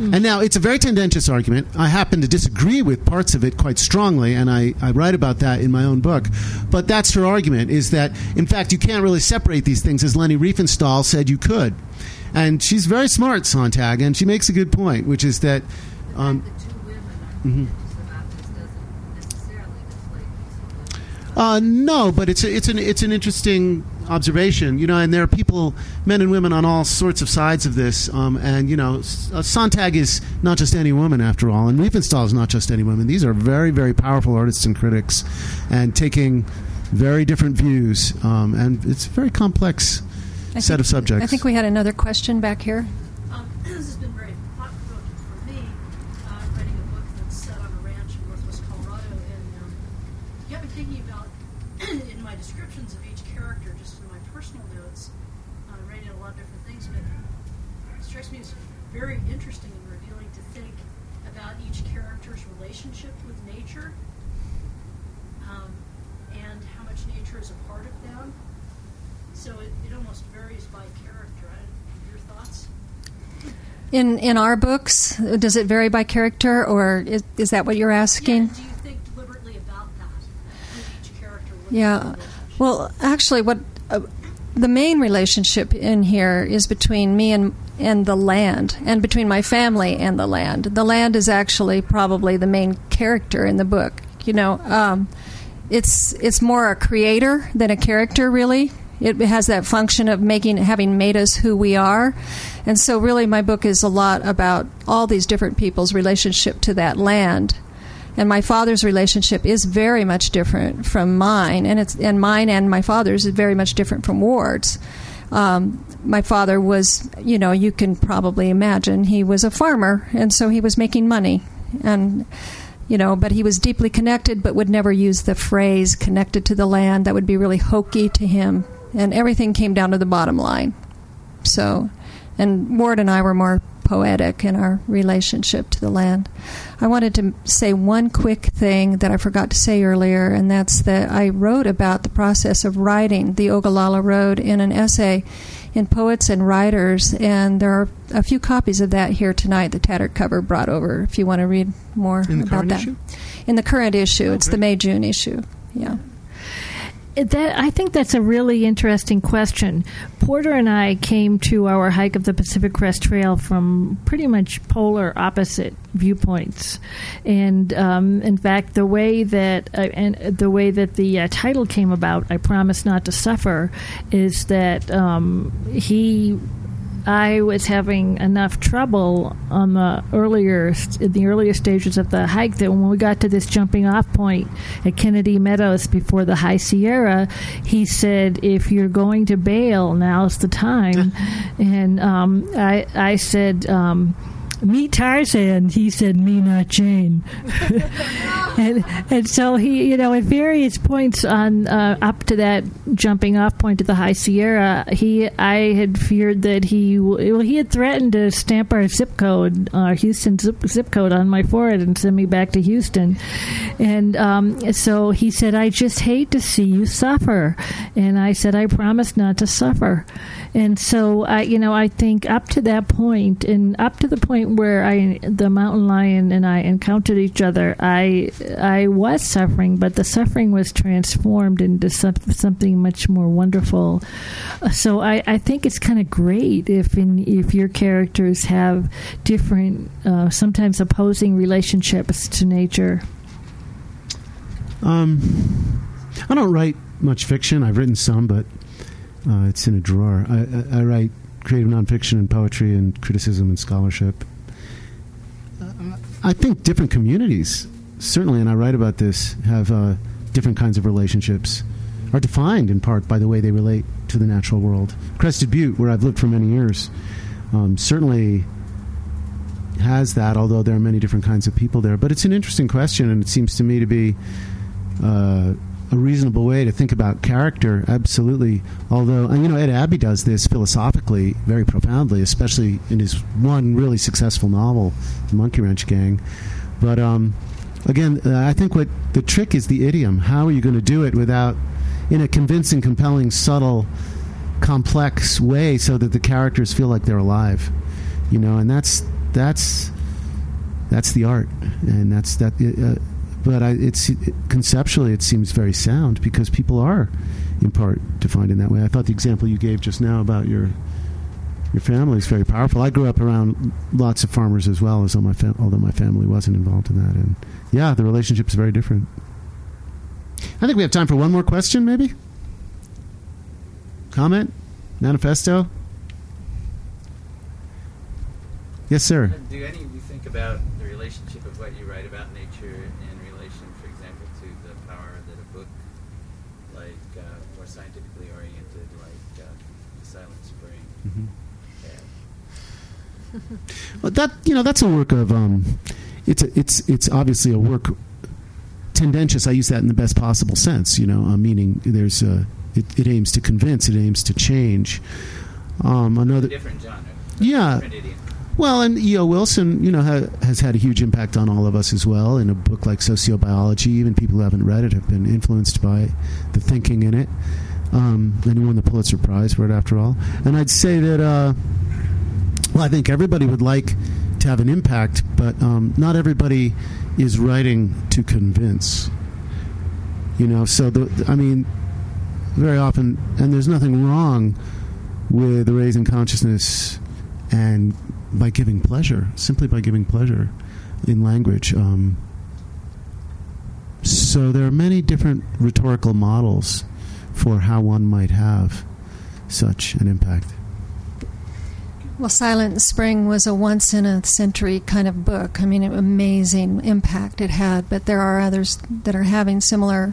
And now it's a very tendentious argument. I happen to disagree with parts of it quite strongly, and I, I write about that in my own book. But that's her argument: is that in fact you can't really separate these things, as Leni Riefenstahl said you could. And she's very smart, Sontag, and she makes a good point, which is that. Um, the two women are Mhm. convinced about this doesn't necessarily deflate this. Uh, no, but it's a, it's an it's an interesting observation, you know. And there are people, men and women, on all sorts of sides of this. Um, and you know, uh, Sontag is not just any woman, after all, and Riefenstahl is not just any woman. These are very very powerful artists and critics, and taking very different views. Um, and it's a very complex I set think- of subjects. I think we had another question back here. Um, this has been very thought provoking for me, uh, writing a book that's set on a ranch in northwest Colorado. And um, you got me thinking about, in my descriptions of each character, just in my personal notes, uh, writing a lot of different things, but it strikes me as very interesting and revealing to think about each character's relationship with nature um, and how much nature is a part of them. So it, it almost varies by character. I, your thoughts? In in our books, does it vary by character, or is, is that what you're asking? Yeah, do you think deliberately about that each character? Yeah. Well, actually, what uh, the main relationship in here is between me and and the land, and between my family and the land. The land is actually probably the main character in the book. You know, um, it's it's more a creator than a character, really. It has that function of making, having made us who we are, and so really, my book is a lot about all these different people's relationship to that land. And my father's relationship is very much different from mine, and it's and mine and my father's is very much different from Ward's. Um, my father was, you know, you can probably imagine he was a farmer, and so he was making money, and you know, but he was deeply connected, but would never use the phrase "connected to the land." That would be really hokey to him, and everything came down to the bottom line. So, and Ward and I were more poetic in our relationship to the land. I wanted to say one quick thing that I forgot to say earlier, and that's that I wrote about the process of writing the Ogallala Road in an essay in Poets and Writers, and there are a few copies of that here tonight. The tattered cover brought over. If you want to read more In the about current that, issue? in the current issue, Oh, it's the. May June issue. Yeah. That I think that's a really interesting question. Porter and I came to our hike of the Pacific Crest Trail from pretty much polar opposite viewpoints, and um, in fact, the way that uh, and the way that the uh, title came about, "I Promise Not to Suffer," is that um, he I was having enough trouble on the earlier in the earlier stages of the hike that when we got to this jumping off point at Kennedy Meadows before the High Sierra, he said, "If you're going to bail, now's the time." *laughs* and um, I I said. Um, Meet Tarzan. He said, "Me, not Jane." *laughs* and and so he, you know, at various points on uh, up to that jumping off point of the High Sierra, he, I had feared that he, well, he had threatened to stamp our zip code, our Houston zip, zip code, on my forehead and send me back to Houston. And um, so he said, "I just hate to see you suffer," and I said, "I promise not to suffer." And so I, you know, I think up to that point, and up to the point where I, the mountain lion and I encountered each other, I, I was suffering, but the suffering was transformed into some, something much more wonderful. So I, I think it's kind of great if in, if your characters have different, uh, sometimes opposing relationships to nature. Um, I don't write much fiction. I've written some, but uh, it's in a drawer. I, I, I write creative nonfiction and poetry and criticism and scholarship. Uh, I think different communities, certainly, and I write about this, have uh, different kinds of relationships, are defined in part by the way they relate to the natural world. Crested Butte, where I've lived for many years, um, certainly has that, although there are many different kinds of people there. But it's an interesting question, and it seems to me to be uh, a reasonable way to think about character. Absolutely. Although, you know, Ed Abbey does this philosophically very profoundly, especially in his one really successful novel, The Monkey Wrench Gang. But um, again, uh, I think what the trick is the idiom. How are you going to do it without, in a convincing, compelling, subtle, complex way, so that the characters feel like they're alive? You know, and that's that's that's the art, and that's that. Uh, but I, it's conceptually it seems very sound because people are in part defined in that way. I thought the example you gave just now about your your family is very powerful. I grew up around lots of farmers as well, as my fam- although my family wasn't involved in that, and yeah, the relationship is very different. I think we have time for one more question, maybe. Comment, manifesto. Yes, sir. Do any of you think about the relationship of what you write about nature in relation, for example, to the power that a book like uh, more scientifically oriented, like uh, The Silent Spring, *laughs* that you know that's a work of um, it's a, it's it's obviously a work tendentious. I use that in the best possible sense. You know, uh, meaning there's a it, it aims to convince, it aims to change. Um, another different genre. Yeah. Different well, and E.O. Wilson, you know, ha, has had a huge impact on all of us as well. In a book like Sociobiology, even people who haven't read it have been influenced by the thinking in it. Um, and he won the Pulitzer Prize for it, after all. And I'd say that, uh, well, I think everybody would like to have an impact, but um, not everybody is writing to convince. You know, so the, I mean, very often, and there's nothing wrong with raising consciousness and by giving pleasure, simply by giving pleasure in language. Um, so there are many different rhetorical models for how one might have such an impact. Well, Silent Spring was a once in a century kind of book. I mean, an amazing impact it had, but there are others that are having similar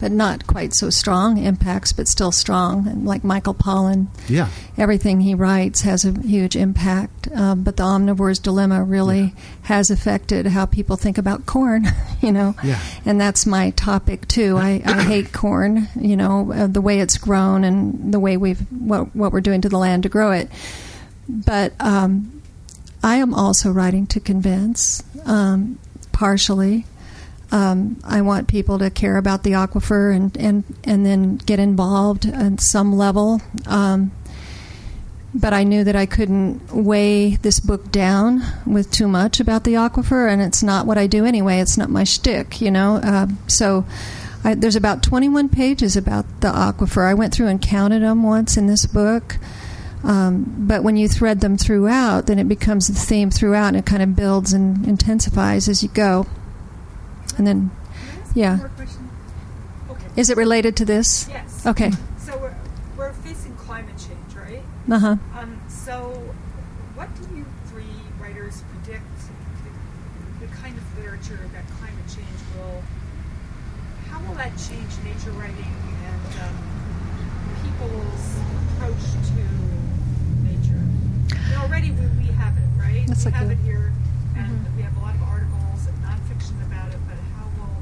but not quite so strong impacts, but still strong, like Michael Pollan. Yeah. Everything he writes has a huge impact. Um, but the omnivore's dilemma really yeah. has affected how people think about corn, *laughs* you know. Yeah. And that's my topic too. I, I *coughs* hate corn, you know, uh, the way it's grown and the way we've what what we're doing to the land to grow it. But um, I am also writing to convince, um, partially. Um, I want people to care about the aquifer and, and, and then get involved at some level. Um, but I knew that I couldn't weigh this book down with too much about the aquifer, and it's not what I do anyway. It's not my shtick, you know. Uh, so I, there's about 21 pages about the aquifer. I went through and counted them once in this book. Um, but when you thread them throughout, then it becomes the theme throughout, and it kind of builds and intensifies as you go. And then, yeah. Okay. Is it related to this? Yes. Okay. So we're, we're facing climate change, right? Uh huh. Um, so, what do you three writers predict the, the kind of literature that climate change will? How will that change nature writing and um, people's approach to nature? And already we, we have it, right? That's we like have it here, and mm-hmm. we have a lot of articles and nonfiction about it. But how will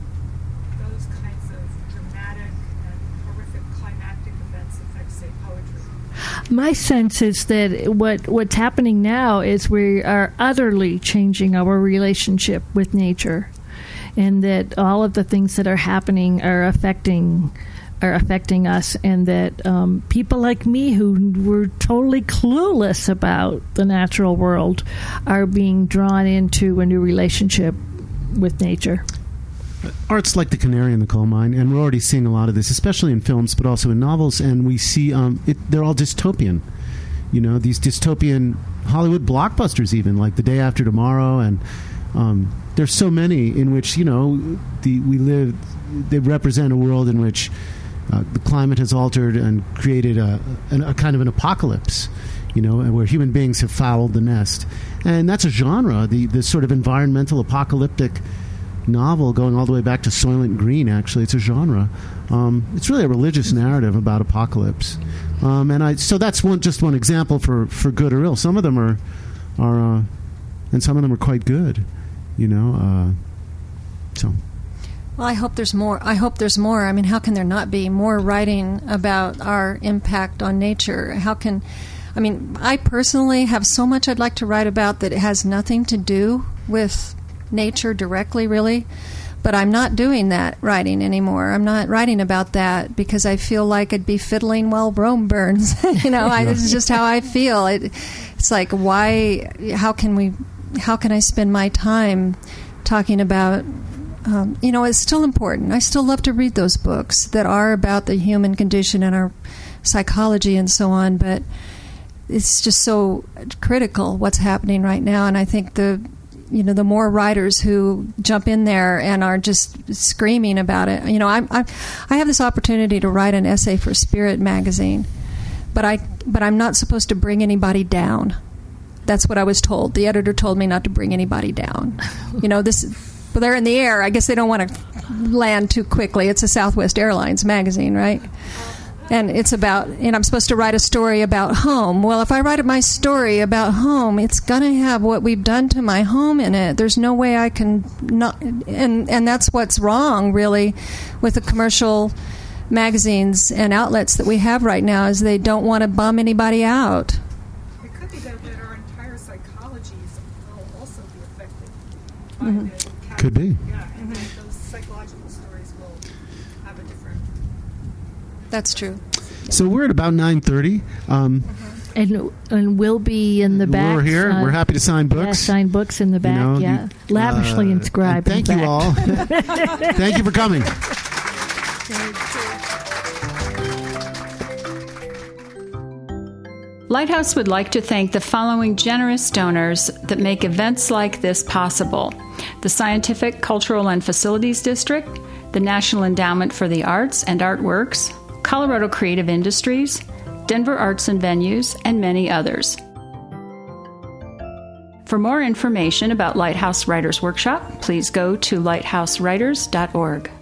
those kinds of dramatic and horrific climactic events affect, say, poetry? My sense is that what what's happening now is we are utterly changing our relationship with nature, and that all of the things that are happening are affecting are affecting us, and that um, people like me who were totally clueless about the natural world are being drawn into a new relationship with nature. art's like the canary in the coal mine, and we're already seeing a lot of this, especially in films, but also in novels. And we see um, it, they're all dystopian. You know, these dystopian Hollywood blockbusters, even like The Day After Tomorrow, and um, there's so many in which you know the we live. They represent a world in which uh, the climate has altered and created a, a, a kind of an apocalypse. You know, where human beings have fouled the nest, and that's a genre. The the sort of environmental apocalyptic novel going all the way back to Soylent Green. Actually, it's a genre. Um, it's really a religious narrative about apocalypse, um, and I so that's one just one example for, for good or ill. Some of them are are uh, and some of them are quite good. You know, uh, so Well, I hope there's more. I hope there's more. I mean, how can there not be more writing about our impact on nature? How can, I mean, I personally have so much I'd like to write about that it has nothing to do with nature directly, really. But I'm not doing that writing anymore. I'm not writing about that because I feel like I'd be fiddling while Rome burns. *laughs* you know, I, this is just how I feel. It, it's like, why? How can we? How can I spend my time talking about um, you know, it's still important. I still love to read those books that are about the human condition and our psychology and so on, but it's just so critical what's happening right now. And I think the you know the more writers who jump in there and are just screaming about it. You know, I'm, I'm I have this opportunity to write an essay for Spirit magazine, but I but I'm not supposed to bring anybody down. That's what I was told. The editor told me not to bring anybody down. You know, this but they're in the air. I guess they don't want to land too quickly. It's a Southwest Airlines magazine, right? And it's about, and I'm supposed to write a story about home. Well, if I write my story about home, it's going to have what we've done to my home in it. There's no way I can not, and and that's what's wrong, really, with the commercial magazines and outlets that we have right now is they don't want to bum anybody out. It could be that, that our entire psychologies will also be affected by Mhm. The cat- Could be. Yeah, and then those psychological stories will have a different. That's true. so we're at about nine thirty. Um, And and we'll be in the back. we're here. uh, we're happy to sign Yeah, books. sign books in the back. know, yeah, you- lavishly uh, inscribed. and in thank you back. all. *laughs* thank you for coming. Lighthouse would like to thank the following generous donors that make events like this possible the Scientific, Cultural, and Facilities District, the National Endowment for the Arts and Artworks, Colorado Creative Industries, Denver Arts and Venues, and many others. For more information about Lighthouse Writers Workshop, please go to lighthousewriters.org.